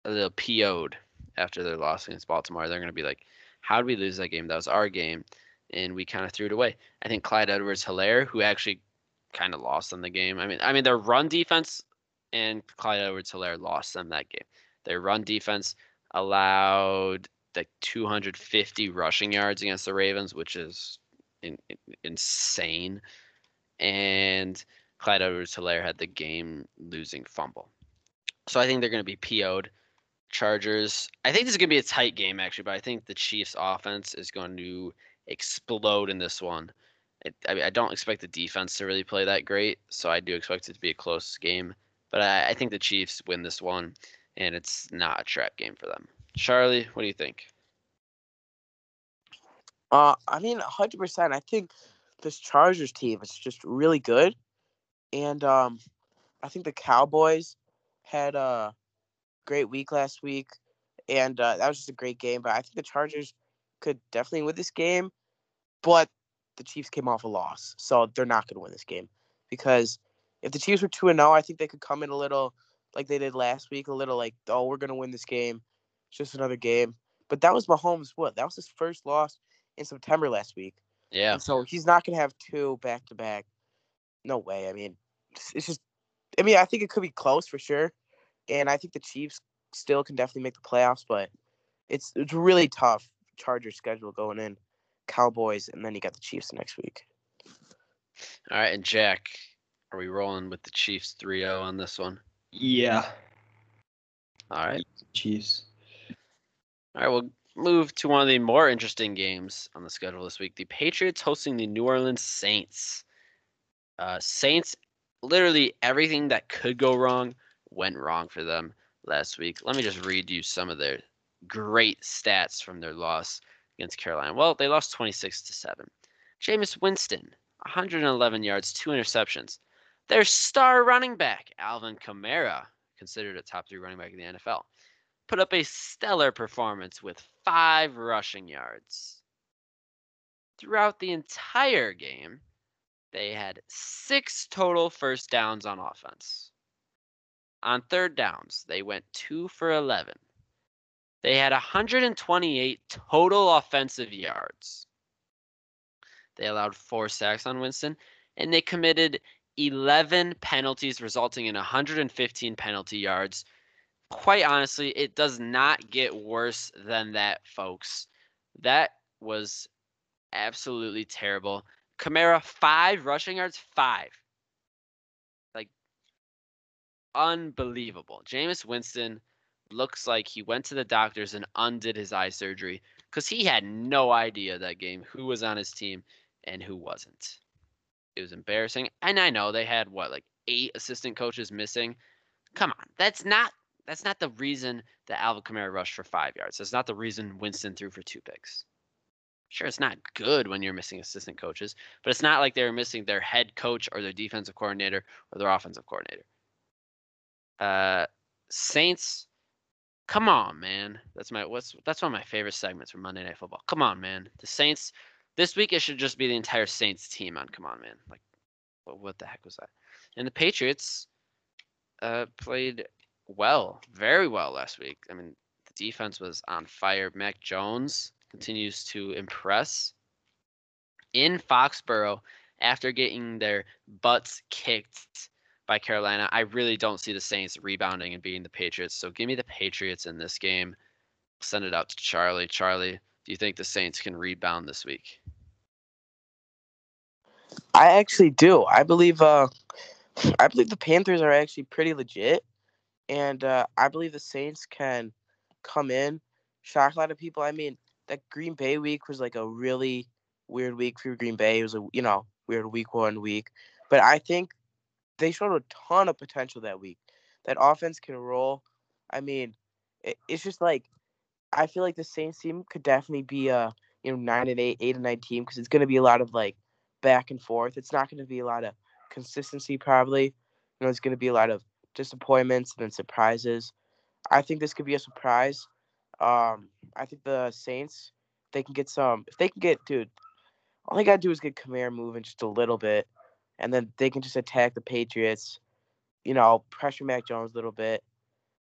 Speaker 2: uh, a little PO'd after their loss against Baltimore. They're gonna be like, "How did we lose that game? That was our game." and we kind of threw it away. I think Clyde Edwards-Helaire, who actually kind of lost them the game. I mean, I mean their run defense and Clyde Edwards-Helaire lost them that game. Their run defense allowed like 250 rushing yards against the Ravens, which is in, in, insane. And Clyde Edwards-Helaire had the game losing fumble. So I think they're going to be PO'd. Chargers. I think this is going to be a tight game actually, but I think the Chiefs offense is going to explode in this one. It, I, mean, I don't expect the defense to really play that great, so I do expect it to be a close game. But I, I think the Chiefs win this one, and it's not a trap game for them. Charlie, what do you think?
Speaker 3: Uh, I mean, hundred percent. I think this Chargers team is just really good, and um, I think the Cowboys had a great week last week, and uh, that was just a great game. But I think the Chargers could definitely win this game but the Chiefs came off a loss, so they're not going to win this game because if the Chiefs were two and zero, oh, I think they could come in a little like they did last week, a little like, oh, we're going to win this game. It's just another game. But that was Mahomes. What? That was his first loss in September last week.
Speaker 2: Yeah.
Speaker 3: And so he's not going to have two back to back. No way. I mean, it's just. I mean, I think it could be close for sure, and I think the Chiefs still can definitely make the playoffs, but it's it's really tough Chargers schedule going in. Cowboys, and then you got the Chiefs next week.
Speaker 2: All right, and Jack, are we rolling with the Chiefs 3-0 on this one?
Speaker 4: Yeah.
Speaker 2: All right.
Speaker 4: Chiefs.
Speaker 2: All right, we'll move to one of the more interesting games on the schedule this week. The Patriots hosting the New Orleans Saints. Uh, Saints, literally everything that could go wrong went wrong for them last week. Let me just read you some of their great stats from their loss against Carolina? Well, they lost 26 to 7. Jameis Winston, 111 yards, two interceptions. Their star running back, Alvin Kamara, considered a top three running back in the NFL, put up a stellar performance with five rushing yards. Throughout the entire game, they had six total first downs on offense. On third downs, they went two for 11. They had 128 total offensive yards. They allowed four sacks on Winston, and they committed 11 penalties, resulting in 115 penalty yards. Quite honestly, it does not get worse than that, folks. That was absolutely terrible. Kamara, five rushing yards, five. Like, unbelievable. Jameis Winston looks like he went to the doctors and undid his eye surgery. because he had no idea that game who was on his team and who wasn't. It was embarrassing. And I know they had what like eight assistant coaches missing. Come on, that's not that's not the reason that Alvin Kamara rushed for five yards. That's not the reason Winston threw for two picks. Sure, it's not good when you're missing assistant coaches, but it's not like they were missing their head coach or their defensive coordinator or their offensive coordinator. Uh, Saints, come on, man. That's my what's that's one of my favorite segments from Monday Night Football. Come on, man. The Saints. This week it should just be the entire Saints team on. Come on, man. Like, what what the heck was that? And the Patriots, uh, played well, very well last week. I mean, the defense was on fire. Mac Jones continues to impress in Foxborough after getting their butts kicked by Carolina. I really don't see the Saints rebounding and beating the Patriots. So give me the Patriots in this game. Send it out to Charlie. Charlie, do you think the Saints can rebound this week?
Speaker 3: I actually do. I believe uh I believe the Panthers are actually pretty legit. And uh, I believe the Saints can come in, shock a lot of people. I mean, that Green Bay week was like a really weird week for Green Bay. It was a you know weird week one week, but I think they showed a ton of potential that week. That offense can roll. I mean, it, it's just like I feel like the Saints team could definitely be a you know nine and eight, eight and nine team because it's going to be a lot of like back and forth. It's not going to be a lot of consistency probably. You know, it's going to be a lot of disappointments and then surprises. I think this could be a surprise. Um, I think the Saints they can get some if they can get dude. All they gotta do is get Kamara moving just a little bit, and then they can just attack the Patriots. You know, pressure Mac Jones a little bit.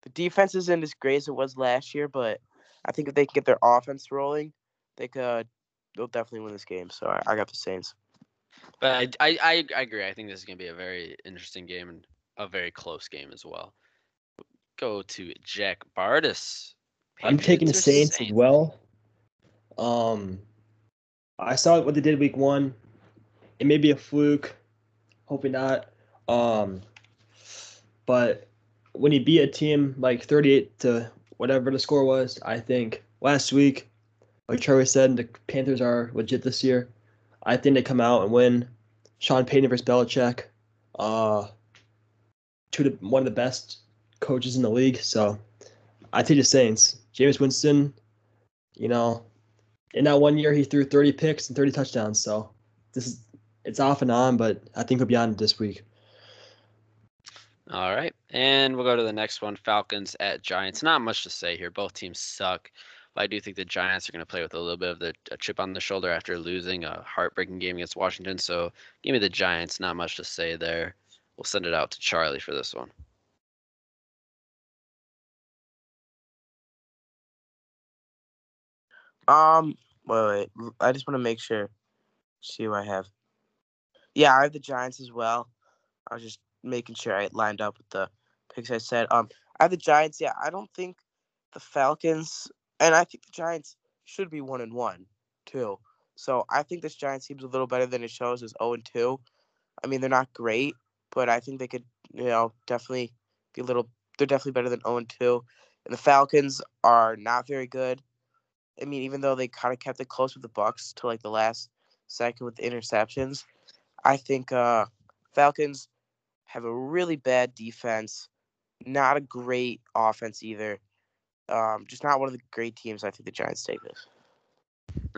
Speaker 3: The defense isn't as great as it was last year, but I think if they can get their offense rolling, they could. They'll definitely win this game. So I, I got the Saints.
Speaker 2: But I, I I agree. I think this is gonna be a very interesting game and a very close game as well. Go to Jack Bartus
Speaker 4: I'm taking the Saints, Saints as well. Um, I saw what they did week one. It may be a fluke, hoping not. Um, but when you beat a team like 38 to whatever the score was, I think last week, like Charlie said, the Panthers are legit this year. I think they come out and win. Sean Payton versus Belichick, uh, two to one of the best coaches in the league. So I take the Saints. Jameis Winston, you know, in that one year he threw 30 picks and 30 touchdowns. So this is it's off and on, but I think he'll be on this week.
Speaker 2: All right, and we'll go to the next one: Falcons at Giants. Not much to say here. Both teams suck, but I do think the Giants are going to play with a little bit of the a chip on the shoulder after losing a heartbreaking game against Washington. So give me the Giants. Not much to say there. We'll send it out to Charlie for this one.
Speaker 3: Um, wait, wait. I just want to make sure. See who I have. Yeah, I have the Giants as well. I was just making sure I lined up with the picks I said. Um, I have the Giants. Yeah, I don't think the Falcons, and I think the Giants should be one and one too. So I think this Giants team's a little better than it shows as zero oh and two. I mean, they're not great, but I think they could, you know, definitely be a little. They're definitely better than zero oh and two. And the Falcons are not very good. I mean, even though they kind of kept it close with the Bucks to like the last second with the interceptions, I think uh, Falcons have a really bad defense, not a great offense either. Um, just not one of the great teams. I think the Giants take this.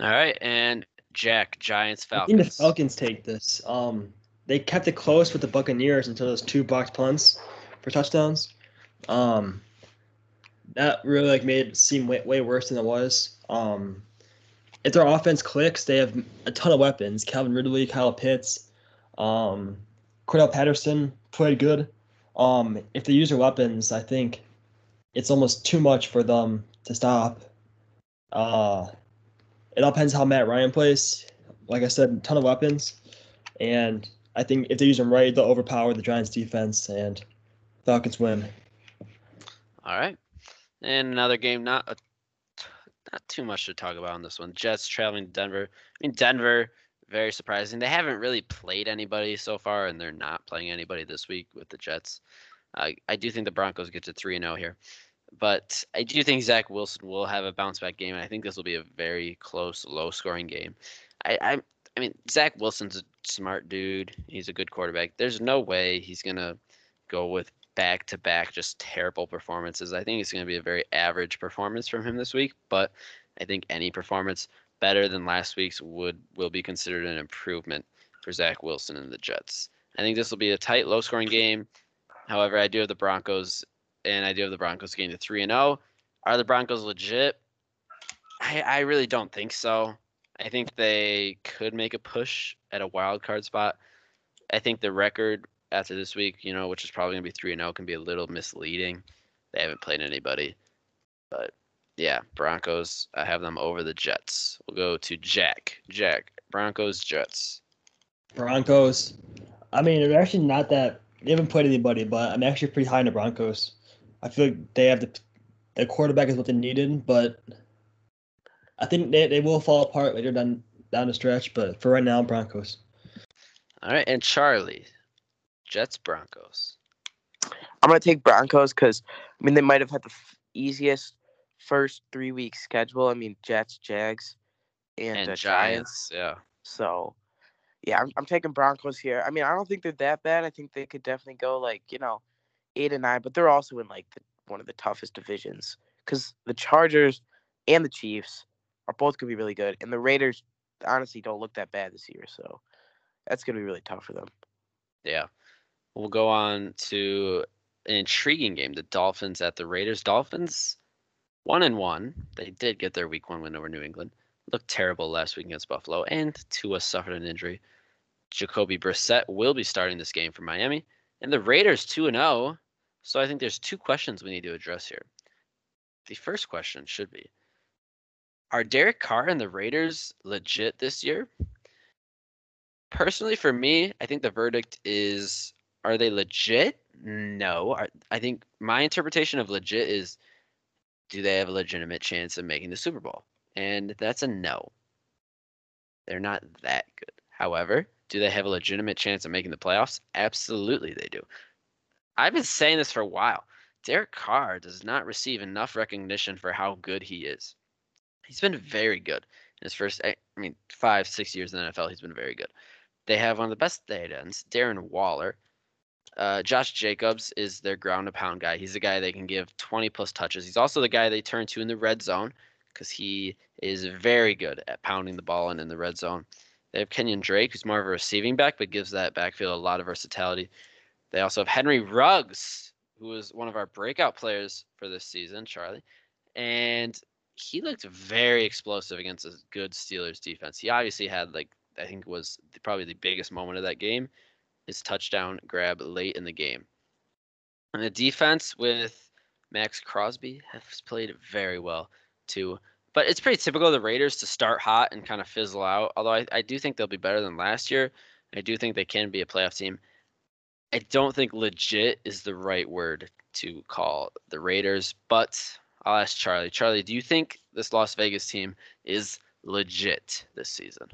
Speaker 2: All right, and Jack, Giants, Falcons.
Speaker 4: I think the Falcons take this. Um, they kept it close with the Buccaneers until those two box punts for touchdowns. Um, that really like made it seem way, way worse than it was. Um, if their offense clicks, they have a ton of weapons. Calvin Ridley, Kyle Pitts, um, Cordarrelle Patterson played good. Um, if they use their weapons, I think it's almost too much for them to stop. Uh, it all depends how Matt Ryan plays. Like I said, a ton of weapons, and I think if they use them right, they'll overpower the Giants' defense and Falcons win.
Speaker 2: All right, and another game, not a not too much to talk about on this one. Jets traveling to Denver. I mean, Denver, very surprising. They haven't really played anybody so far, and they're not playing anybody this week with the Jets. I I do think the Broncos get to 3 0 here. But I do think Zach Wilson will have a bounce back game, and I think this will be a very close, low scoring game. I, I, I mean, Zach Wilson's smart dude. He's a good quarterback. There's no way he's gonna go with back to back just terrible performances. I think it's gonna be a very average performance from him this week, but I think any performance better than last week's would will be considered an improvement for Zach Wilson and the Jets. I think this will be a tight, low scoring game. However, I do have the Broncos, and I do have the Broncos getting to three and zero. Are the Broncos legit? I, I really don't think so. I think they could make a push at a wild card spot. I think the record after this week, you know, which is probably gonna be three and zero, can be a little misleading. They haven't played anybody, but yeah, Broncos. I have them over the Jets. We'll go to Jack. Jack. Broncos. Jets.
Speaker 4: Broncos. I mean, they're actually not that. They haven't played anybody, but I'm actually pretty high in the Broncos. I feel like they have the the quarterback is what they needed, but I think they, they will fall apart later down down the stretch. But for right now, Broncos.
Speaker 2: All right, and Charlie. Jets. Broncos.
Speaker 3: I'm gonna take Broncos because I mean they might have had the f- easiest first three week schedule. I mean Jets, Jags, and,
Speaker 2: And
Speaker 3: uh,
Speaker 2: Giants. Yeah.
Speaker 3: So, yeah, I'm, I'm taking Broncos here. I mean, I don't think they're that bad. I think they could definitely go like you know, eight and nine, but they're also in like the, one of the toughest divisions because the Chargers and the Chiefs are both gonna be really good, and the Raiders honestly don't look that bad this year. So, that's gonna be really tough for them.
Speaker 2: Yeah. We'll go on to an intriguing game. The Dolphins at the Raiders. Dolphins one and one. They did get their week one win over New England. Looked terrible last week against Buffalo, and Tua suffered an injury. Jacoby Brissett will be starting this game for Miami. And the Raiders 2 and 0. So I think there's two questions we need to address here. The first question should be Are Derek Carr and the Raiders legit this year? Personally, for me, I think the verdict is are they legit? No. I think my interpretation of legit is do they have a legitimate chance of making the Super Bowl? And that's a no. They're not that good. However, do they have a legitimate chance of making the playoffs? Absolutely, they do. I've been saying this for a while. Derek Carr does not receive enough recognition for how good he is. He's been very good in his first, I mean, five, six years in the NFL. He's been very good. They have one of the best tight ends, Darren Waller. Uh, Josh Jacobs is their ground and pound guy. He's the guy they can give 20 plus touches. He's also the guy they turn to in the red zone because he is very good at pounding the ball and in the red zone. They have Kenyan Drake, who's more of a receiving back, but gives that backfield a lot of versatility. They also have Henry Ruggs, who was one of our breakout players for this season, Charlie. And he looked very explosive against a good Steelers defense. He obviously had, like, I think was probably the biggest moment of that game, his touchdown grab late in the game. And the defense with Maxx Crosby has played very well, too. But it's pretty typical of the Raiders to start hot and kind of fizzle out. Although I, I do think they'll be better than last year. I do think they can be a playoff team. I don't think legit is the right word to call the Raiders, but I'll ask Charlie. Charlie, do you think this Las Vegas team is legit this season?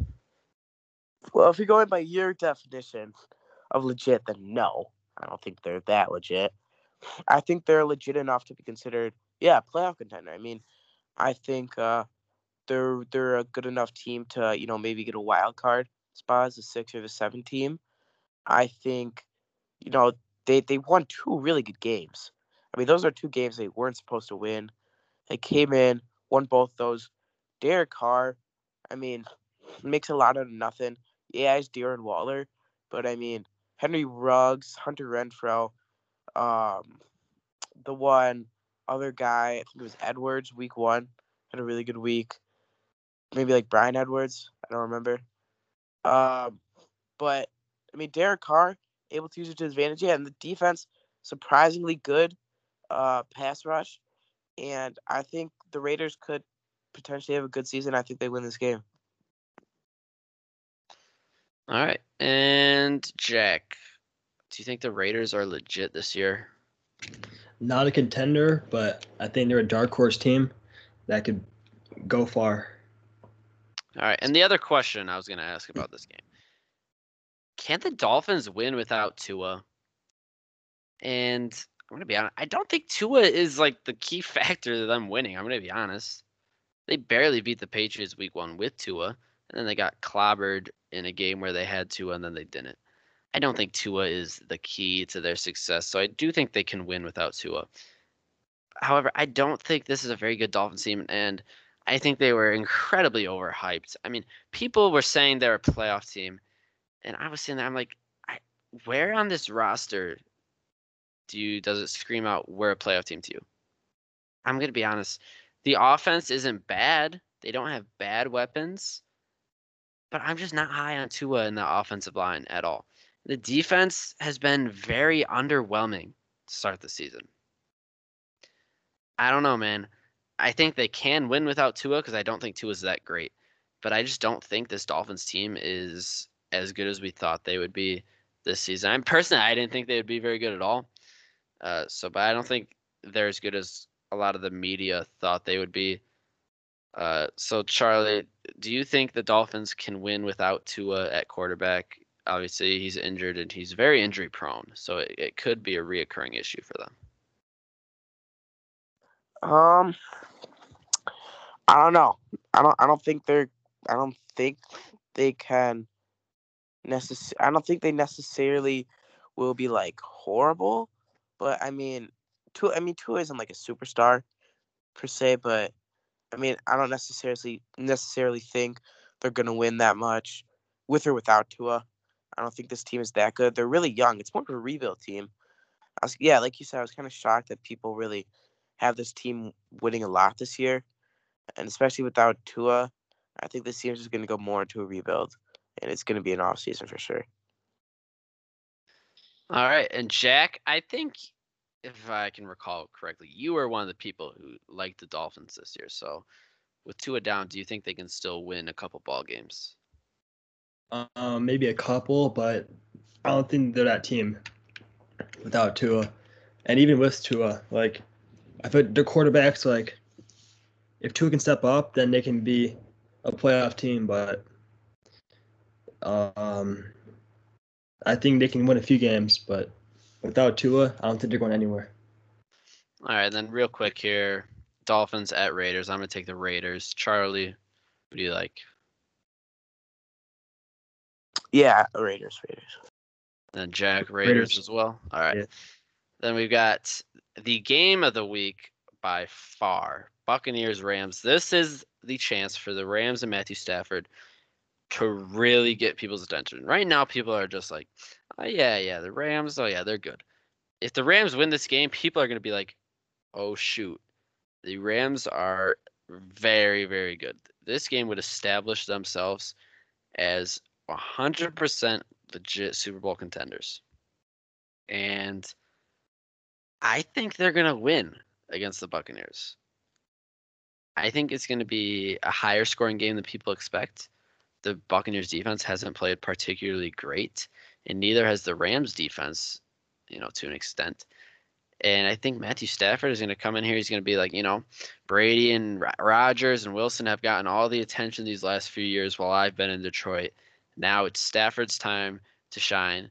Speaker 3: Well, if you're going by your definition of legit, then no, I don't think they're that legit. I think they're legit enough to be considered, yeah, playoff contender. I mean, I think uh, they're they're a good enough team to you know maybe get a wild card spot as a six or the seven team. I think, you know, they they won two really good games. I mean, those are two games they weren't supposed to win. They came in, won both those. Derek Carr, I mean, makes a lot of nothing. Yeah, he's Darren Waller, but I mean, Henry Ruggs, Hunter Renfrow, um, the one other guy, I think it was Edwards, week one, had a really good week. Maybe like Bryan Edwards, I don't remember. Um, but I mean, Derek Carr able to use it to his advantage, yeah, and the defense surprisingly good, uh, pass rush, and I think the Raiders could potentially have a good season. I think they win this game.
Speaker 2: All right. And Jack, do you think the Raiders are legit this year?
Speaker 4: Not a contender, but I think they're a dark horse team that could go far.
Speaker 2: All right. And the other question I was going to ask about this game can the Dolphins win without Tua? And I'm gonna be honest. I don't think Tua is like the key factor to them winning. I'm gonna be honest. They barely beat the Patriots week one with Tua, and then they got clobbered in a game where they had Tua and then they didn't. I don't think Tua is the key to their success, so I do think they can win without Tua. However, I don't think this is a very good Dolphins team, and I think they were incredibly overhyped. I mean, people were saying they're a playoff team, and I was saying that I'm like, I, where on this roster do you does it scream out we're a playoff team to you? I'm gonna be honest. The offense isn't bad. They don't have bad weapons, but I'm just not high on Tua in the offensive line at all. The defense has been very underwhelming to start the season. I don't know, man. I think they can win without Tua because I don't think Tua is that great. But I just don't think this Dolphins team is as good as we thought they would be this season. I'm personally, I didn't think they would be very good at all. Uh, so, but I don't think they're as good as a lot of the media thought they would be. Uh, so, Charlie, do you think the Dolphins can win without Tua at quarterback? Obviously, he's injured and he's very injury prone, so it, it could be a reoccurring issue for them.
Speaker 3: Um, I don't know. I don't. I don't think they're. I don't think they can. Necess- I don't think they necessarily will be like horrible, but I mean, Tua. I mean, Tua isn't like a superstar per se, but I mean, I don't necessarily necessarily think they're gonna win that much with or without Tua. I don't think this team is that good. They're really young. It's more of a rebuild team. I was, yeah, like you said, I was kind of shocked that people really have this team winning a lot this year, and especially without Tua, I think this year is going to go more into a rebuild, and it's going to be an off season for sure.
Speaker 2: All right, and Jack, I think if I can recall correctly, you were one of the people who liked the Dolphins this year. So, with Tua down, do you think they can still win a couple ball games?
Speaker 4: Um, maybe a couple, but I don't think they're that team without Tua, and even with Tua, like I think their quarterbacks like if Tua can step up, then they can be a playoff team. But um, I think they can win a few games, but without Tua, I don't think they're going anywhere.
Speaker 2: All right, then real quick here, Dolphins at Raiders. I'm gonna take the Raiders. Charlie, what do you like?
Speaker 3: Yeah, Raiders, Raiders.
Speaker 2: And Jack Raiders,
Speaker 4: Raiders.
Speaker 2: as well. All right.
Speaker 4: Yeah.
Speaker 2: Then we've got the game of the week by far. Buccaneers Rams. This is the chance for the Rams and Matthew Stafford to really get people's attention. Right now people are just like, "Oh yeah, yeah, the Rams, oh yeah, they're good." If the Rams win this game, people are going to be like, "Oh shoot. The Rams are very very good." This game would establish themselves as 100% legit Super Bowl contenders. And I think they're going to win against the Buccaneers. I think it's going to be a higher scoring game than people expect. The Buccaneers defense hasn't played particularly great, and neither has the Rams defense, you know, to an extent. And I think Matthew Stafford is going to come in here. He's going to be like, you know, Brady and Ro- Rodgers and Wilson have gotten all the attention these last few years while I've been in Detroit. Now it's Stafford's time to shine.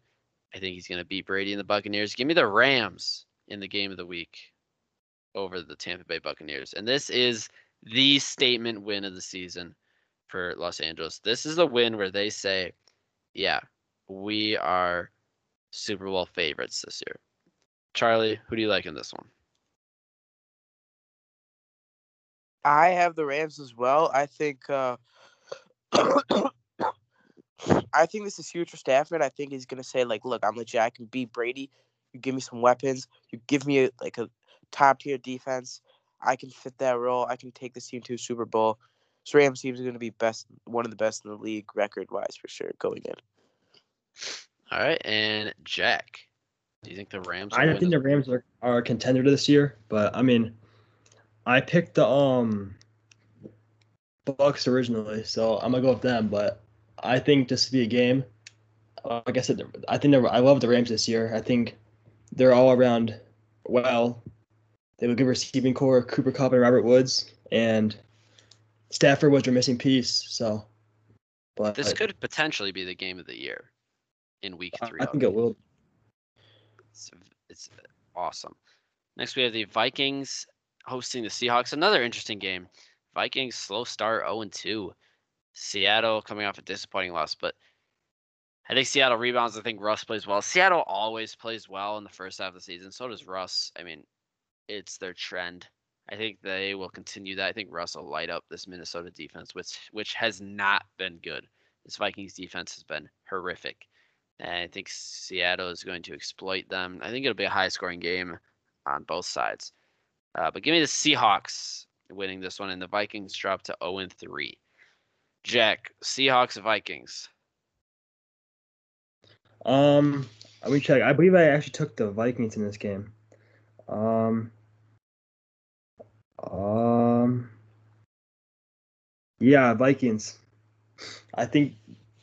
Speaker 2: I think he's going to beat Brady and the Buccaneers. Give me the Rams in the game of the week over the Tampa Bay Buccaneers. And this is the statement win of the season for Los Angeles. This is a win where they say, yeah, we are Super Bowl favorites this year. Charlie, who do you like in this one?
Speaker 3: I have the Rams as well. I think uh I think this is huge for Stafford. I think he's gonna say like, "Look, I'm legit. I can beat Brady. You give me some weapons. You give me like a top tier defense. I can fit that role. I can take this team to a Super Bowl. This Rams team is gonna be best, one of the best in the league, record wise for sure, going in.
Speaker 2: All right, and Jack, do you think the Rams? will
Speaker 4: I
Speaker 2: win
Speaker 4: think
Speaker 2: this-
Speaker 4: the Rams are, are a contender this year, but I mean, I picked the um Bucks originally, so I'm gonna go with them. But I think this will be a game. Uh, like I said, I think I love the Rams this year. I think they're all around well. They have a good receiving corps, Cooper Kupp and Robert Woods, and Stafford was your missing piece. So, but
Speaker 2: This could potentially be the game of the year in Week
Speaker 4: I
Speaker 2: Three.
Speaker 4: I think it will.
Speaker 2: It's, it's awesome. Next, we have the Vikings hosting the Seahawks. Another interesting game. Vikings slow start 0 2. Seattle coming off a disappointing loss, but I think Seattle rebounds. I think Russ plays well. Seattle always plays well in the first half of the season. So does Russ. I mean, it's their trend. I think they will continue that. I think Russ will light up this Minnesota defense, which which has not been good. This Vikings defense has been horrific. And I think Seattle is going to exploit them. I think it'll be a high scoring game on both sides. Uh, but give me the Seahawks winning this one, and the Vikings drop to 0 and 3. Jack, Seahawks, Vikings.
Speaker 4: Um, let me check. I believe I actually took the Vikings in this game. Um, um, yeah, Vikings. I think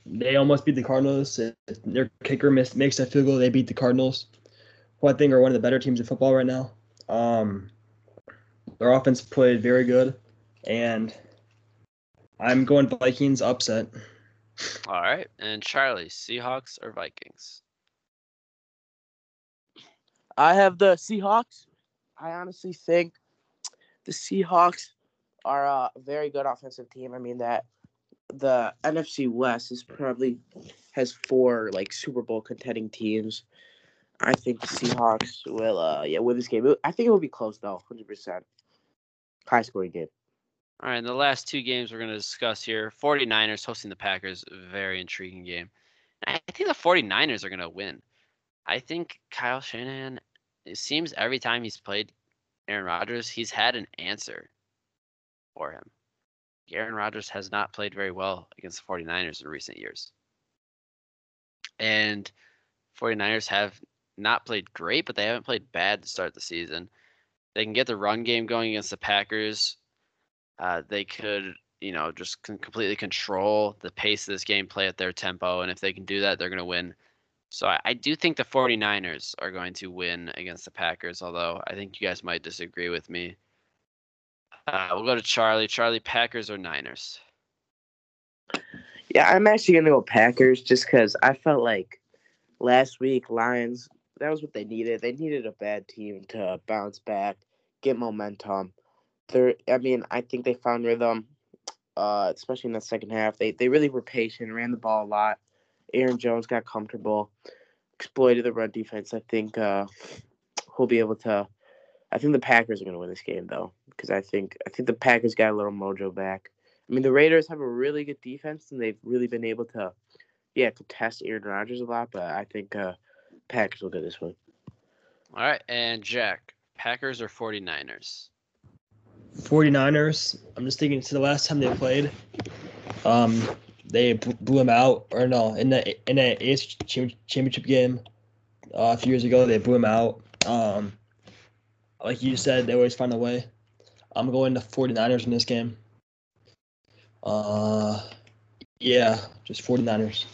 Speaker 4: they almost beat the Cardinals. If Their kicker missed, makes a field goal. They beat the Cardinals, who I think are one of the better teams in football right now. Um, their offense played very good, and I'm going Vikings upset.
Speaker 2: All right, and Charlie, Seahawks or Vikings?
Speaker 3: I have the Seahawks. I honestly think the Seahawks are a very good offensive team. I mean that the NFC West is probably has four like Super Bowl contending teams. I think the Seahawks will uh yeah win this game. I think it will be close though, hundred percent. High scoring game.
Speaker 2: All right, and the last two games we're going to discuss here 49ers hosting the Packers. Very intriguing game. I think the 49ers are going to win. I think Kyle Shanahan, it seems every time he's played Aaron Rodgers, he's had an answer for him. Aaron Rodgers has not played very well against the 49ers in recent years. And 49ers have not played great, but they haven't played bad to start the season. They can get the run game going against the Packers. Uh, they could, you know, just completely control the pace of this game, play at their tempo. And if they can do that, they're going to win. So I, I, do think the 49ers are going to win against the Packers, although I think you guys might disagree with me. Uh, we'll go to Charlie. Charlie, Packers or Niners?
Speaker 3: Yeah, I'm actually going to go Packers just because I felt like last week, Lions, that was what they needed. They needed a bad team to bounce back, get momentum. They're, I mean, I think they found rhythm, uh, especially in the second half. They, they really were patient, ran the ball a lot. Aaron Jones got comfortable, exploited the run defense. I think uh, he'll be able to. I think the Packers are going to win this game though, because I think I think the Packers got a little mojo back. I mean, the Raiders have a really good defense, and they've really been able to, yeah, to test Aaron Rodgers a lot. But I think uh, Packers will get this one.
Speaker 2: All right, and Jack, Packers or 49ers?
Speaker 4: 49ers. I'm just thinking to the last time they played. Um, they blew him out, or no, in the in the AFC championship game uh, a few years ago, they blew him out. Um, like you said, they always find a way. I'm going to 49ers in this game. Uh, yeah, just 49ers.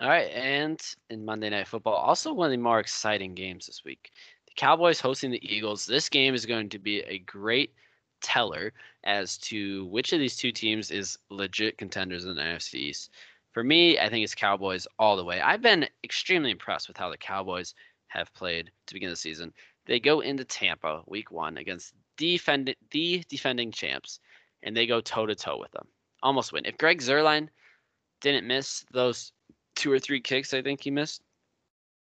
Speaker 2: All right, and in Monday Night Football, also one of the more exciting games this week. The Cowboys hosting the Eagles. This game is going to be a great teller as to which of these two teams is legit contenders in the NFC East. For me, I think it's Cowboys all the way. I've been extremely impressed with how the Cowboys have played to begin the season. They go into Tampa week one against defend, the defending champs, and they go toe to toe with them. Almost win. If Greg Zuerlein didn't miss those two or three kicks I think he missed,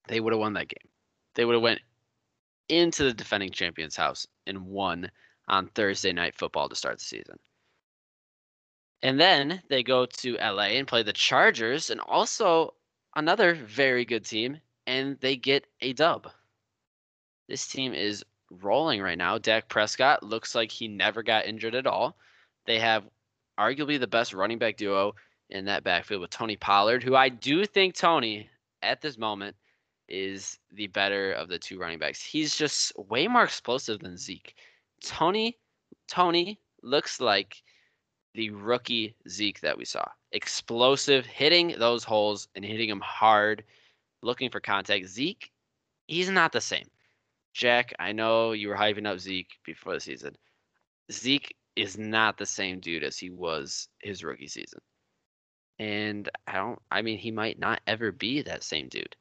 Speaker 2: they would have won that game. They would have went into the defending champions house and won on Thursday night football to start the season. And then they go to LA and play the Chargers and also another very good team, and they get a dub. This team is rolling right now. Dak Prescott looks like he never got injured at all. They have arguably the best running back duo in that backfield with Tony Pollard, who I do think Tony at this moment is the better of the two running backs. He's just way more explosive than Zeke. Tony Tony looks like the rookie Zeke that we saw. Explosive, hitting those holes and hitting them hard, looking for contact. Zeke, he's not the same. Jack, I know you were hyping up Zeke before the season. Zeke is not the same dude as he was his rookie season. And I don't I mean he might not ever be that same dude.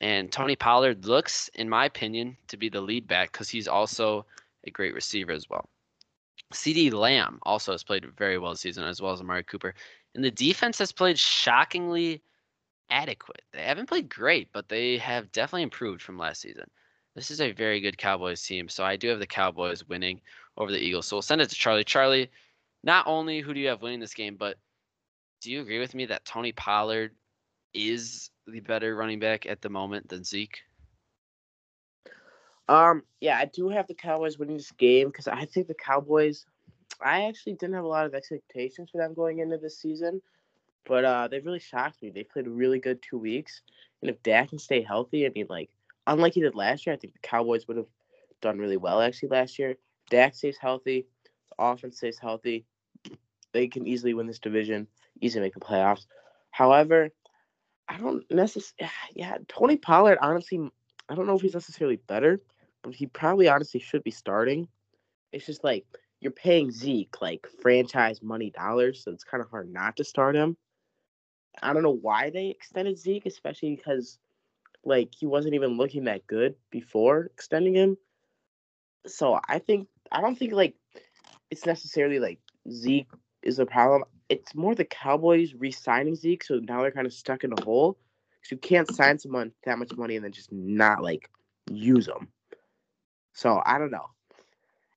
Speaker 2: And Tony Pollard looks, in my opinion, to be the lead back because he's also a great receiver as well. CeeDee Lamb also has played very well this season, as well as Amari Cooper. And the defense has played shockingly adequate. They haven't played great, but they have definitely improved from last season. This is a very good Cowboys team, so I do have the Cowboys winning over the Eagles. So we'll send it to Charlie. Charlie, not only who do you have winning this game, but do you agree with me that Tony Pollard is the better running back at the moment than Zeke?
Speaker 3: Um, yeah, I do have the Cowboys winning this game because I think the Cowboys. I actually didn't have a lot of expectations for them going into this season, but uh, they really shocked me. They played really good two weeks, and if Dak can stay healthy I mean, like, unlike he did last year, I think the Cowboys would have done really well actually last year. Dak stays healthy, the offense stays healthy, they can easily win this division, easily make the playoffs. However, I don't necessarily. Yeah, Tony Pollard. Honestly, I don't know if he's necessarily better, he probably honestly should be starting. It's just like you're paying Zeke like franchise money dollars, so it's kind of hard not to start him. I don't know why they extended Zeke, especially because like he wasn't even looking that good before extending him. So I think I don't think like it's necessarily like Zeke is the problem. It's more the Cowboys re-signing Zeke, so now they're kind of stuck in a hole. So you can't sign someone that much money and then just not like use them. So I don't know.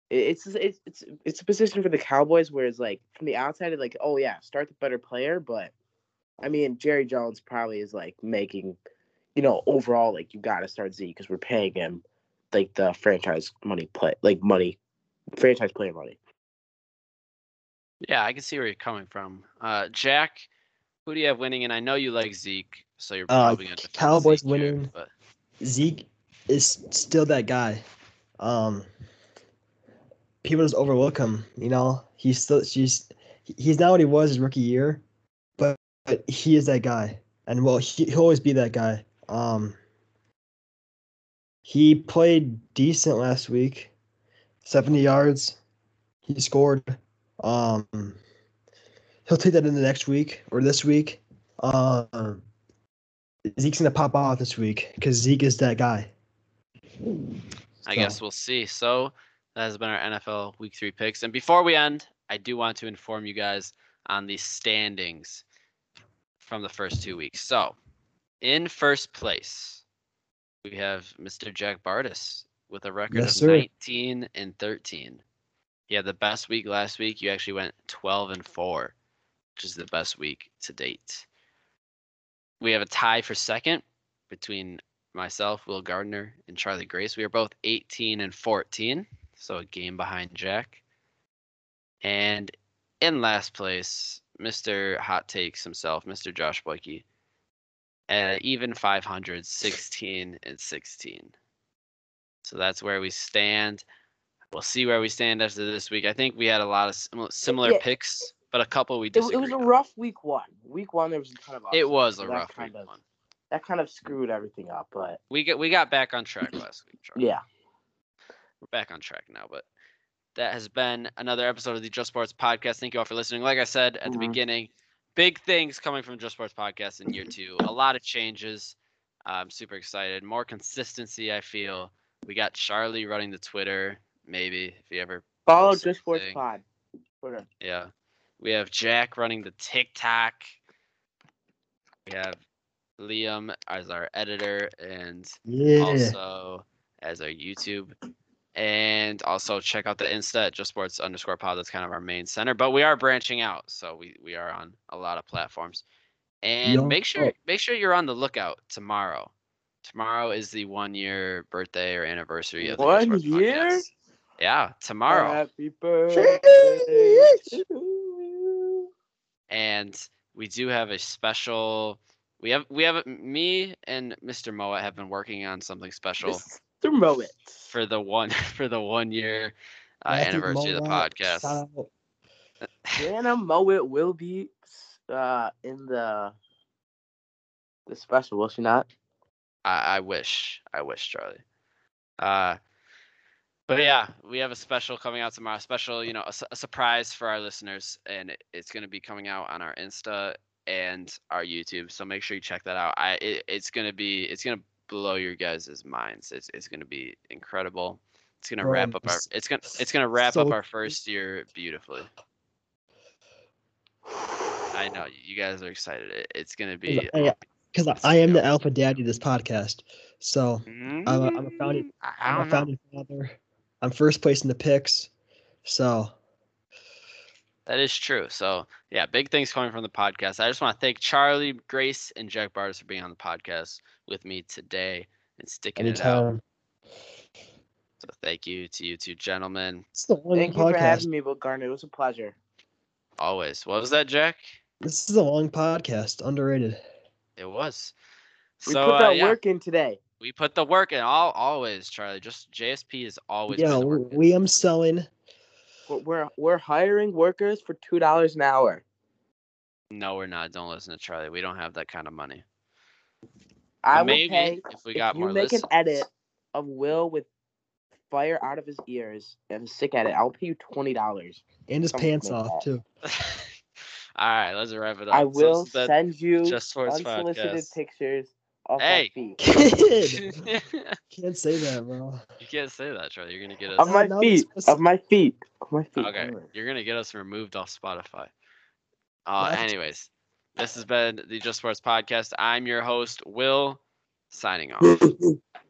Speaker 3: It's it's it's it's a position for the Cowboys where it's like from the outside, it's like oh yeah, start the better player, but I mean Jerry Jones probably is like making, you know, overall like you got to start Zeke because we're paying him like the franchise money play like money, franchise player money.
Speaker 2: Yeah, I can see where you're coming from. Uh, Jack, who do you have winning? And I know you like Zeke, so you're
Speaker 4: Uh,
Speaker 2: going to
Speaker 4: Cowboys
Speaker 2: Zeke here,
Speaker 4: winning.
Speaker 2: but
Speaker 4: Zeke is still that guy. Um, people just overlook him. You know, he's still she's he's not what he was his rookie year, but, but he is that guy, and well, he, he'll always be that guy. Um, he played decent last week, seventy yards. He scored. Um, he'll take that in the next week or this week. Um, Zeke's gonna pop off this week because Zeke is that guy.
Speaker 2: I
Speaker 4: So,
Speaker 2: guess we'll see. So that has been our NFL Week Three picks. And before we end, I do want to inform you guys on the standings from the first two weeks. So, in first place, we have Mr. Jack Bartus with a record
Speaker 4: Yes,
Speaker 2: of
Speaker 4: sir.
Speaker 2: 19 and 13. He had the best week last week. You actually went 12 and 4, which is the best week to date. We have a tie for second between myself, Will Gardner, and Charlie Grace. We are both 18 and 14, so a game behind Jack. And in last place, Mr. Hot Takes himself, Mr. Josh Boyke, at even 500, 16 and 16. So that's where we stand. We'll see where we stand after this week. I think we had a lot of sim- similar
Speaker 3: Yeah.
Speaker 2: picks, but a couple we
Speaker 3: It, it was a
Speaker 2: on.
Speaker 3: rough week one. Week one, there was a ton of.
Speaker 2: It was a rough week
Speaker 3: of,
Speaker 2: one.
Speaker 3: That kind of screwed everything up, but
Speaker 2: We get we got back on track last week. Charlie.
Speaker 3: yeah.
Speaker 2: we're back on track now. But that has been another episode of the Just Sports Podcast. Thank you all for listening. Like I said at the
Speaker 3: Mhm.
Speaker 2: beginning, big things coming from Just Sports Podcast in year two. A lot of changes. I'm super excited. More consistency, I feel. We got Charlie running the Twitter, maybe if you ever.
Speaker 3: Follow Just Sports. Pod. Twitter.
Speaker 2: Yeah. We have Jack running the TikTok. We have Liam as our editor and
Speaker 4: Yeah.
Speaker 2: also as our YouTube. And also check out the Insta at just sports underscore pod. That's kind of our main center. But we are branching out. So we, we are on a lot of platforms. And
Speaker 4: Yo.
Speaker 2: make sure make sure you're on the lookout tomorrow. Tomorrow is the one year birthday or anniversary of the
Speaker 3: One
Speaker 2: Sports
Speaker 3: year?
Speaker 2: Podcast. Yeah, tomorrow.
Speaker 3: Happy birthday.
Speaker 2: and we do have a special we have we have me and Mr. Moa have been working on something special
Speaker 3: Mr. Moet.
Speaker 2: for the one for the one year uh,
Speaker 4: Matthew
Speaker 2: anniversary of the podcast.
Speaker 4: shout out.
Speaker 3: Jana Moet will be uh in the the special, will she not?
Speaker 2: I, I wish I wish Charlie. Uh, but yeah, we have a special coming out tomorrow. Special, you know, a, a surprise for our listeners, and it, it's going to be coming out on our Insta and our YouTube. So make sure you check that out. I it, it's going to be it's going to blow your guys' minds. It's it's gonna be incredible. It's gonna
Speaker 4: Bro,
Speaker 2: wrap up our it's gonna it's gonna wrap up our first year beautifully. I know you guys are excited. It, it's gonna be.
Speaker 4: I- Because I am the alpha daddy of this podcast. So
Speaker 2: I'm
Speaker 4: a- I'm a founding- mm,
Speaker 2: I
Speaker 4: I'm a
Speaker 2: know.
Speaker 4: founding father. I'm first place in the picks. So
Speaker 2: That is true. So yeah, big things coming from the podcast. I just want to thank Charlie, Grace, and Jack Bartus for being on the podcast with me today and sticking it out. So thank you to you two gentlemen.
Speaker 4: It's the long
Speaker 3: Thank you for having me, Will Gardner. It was a pleasure.
Speaker 2: Always. What was that, Jack?
Speaker 4: This is a long podcast. Underrated.
Speaker 2: It was.
Speaker 3: We
Speaker 2: so
Speaker 3: put
Speaker 2: uh,
Speaker 3: that
Speaker 2: yeah,
Speaker 3: work in today.
Speaker 2: we put the work in. All always, Charlie. Just JSP is always.
Speaker 4: yeah, we,
Speaker 2: work
Speaker 4: we am selling.
Speaker 3: We're we're, we're hiring workers for two dollars an hour.
Speaker 2: No, we're not. Don't listen to Charlie. We don't have that kind of money.
Speaker 3: I
Speaker 2: But
Speaker 3: will pay
Speaker 2: if we got if
Speaker 3: you
Speaker 2: more
Speaker 3: make
Speaker 2: listens.
Speaker 3: an edit of Will with fire out of his ears and a sick edit. I'll pay you twenty dollars.
Speaker 4: And his
Speaker 3: Someone
Speaker 4: pants
Speaker 3: make
Speaker 4: off
Speaker 3: that.
Speaker 4: too.
Speaker 2: All right, let's wrap it up.
Speaker 3: I will
Speaker 2: this has been
Speaker 3: send you
Speaker 2: Just
Speaker 3: unsolicited
Speaker 2: Podcast.
Speaker 3: pictures of
Speaker 2: Hey.
Speaker 3: my feet.
Speaker 4: Kid, can't say that, bro.
Speaker 2: You can't say that, Charlie. You're gonna get
Speaker 3: Of
Speaker 2: us.
Speaker 3: my
Speaker 4: now
Speaker 3: feet.
Speaker 4: this-
Speaker 3: Of my feet. Of my feet.
Speaker 2: Okay,
Speaker 3: Anyway.
Speaker 2: you're gonna get us removed off Spotify. Uh,
Speaker 4: What?
Speaker 2: anyways, this has been the Just Sports Podcast. I'm your host, Will, signing off.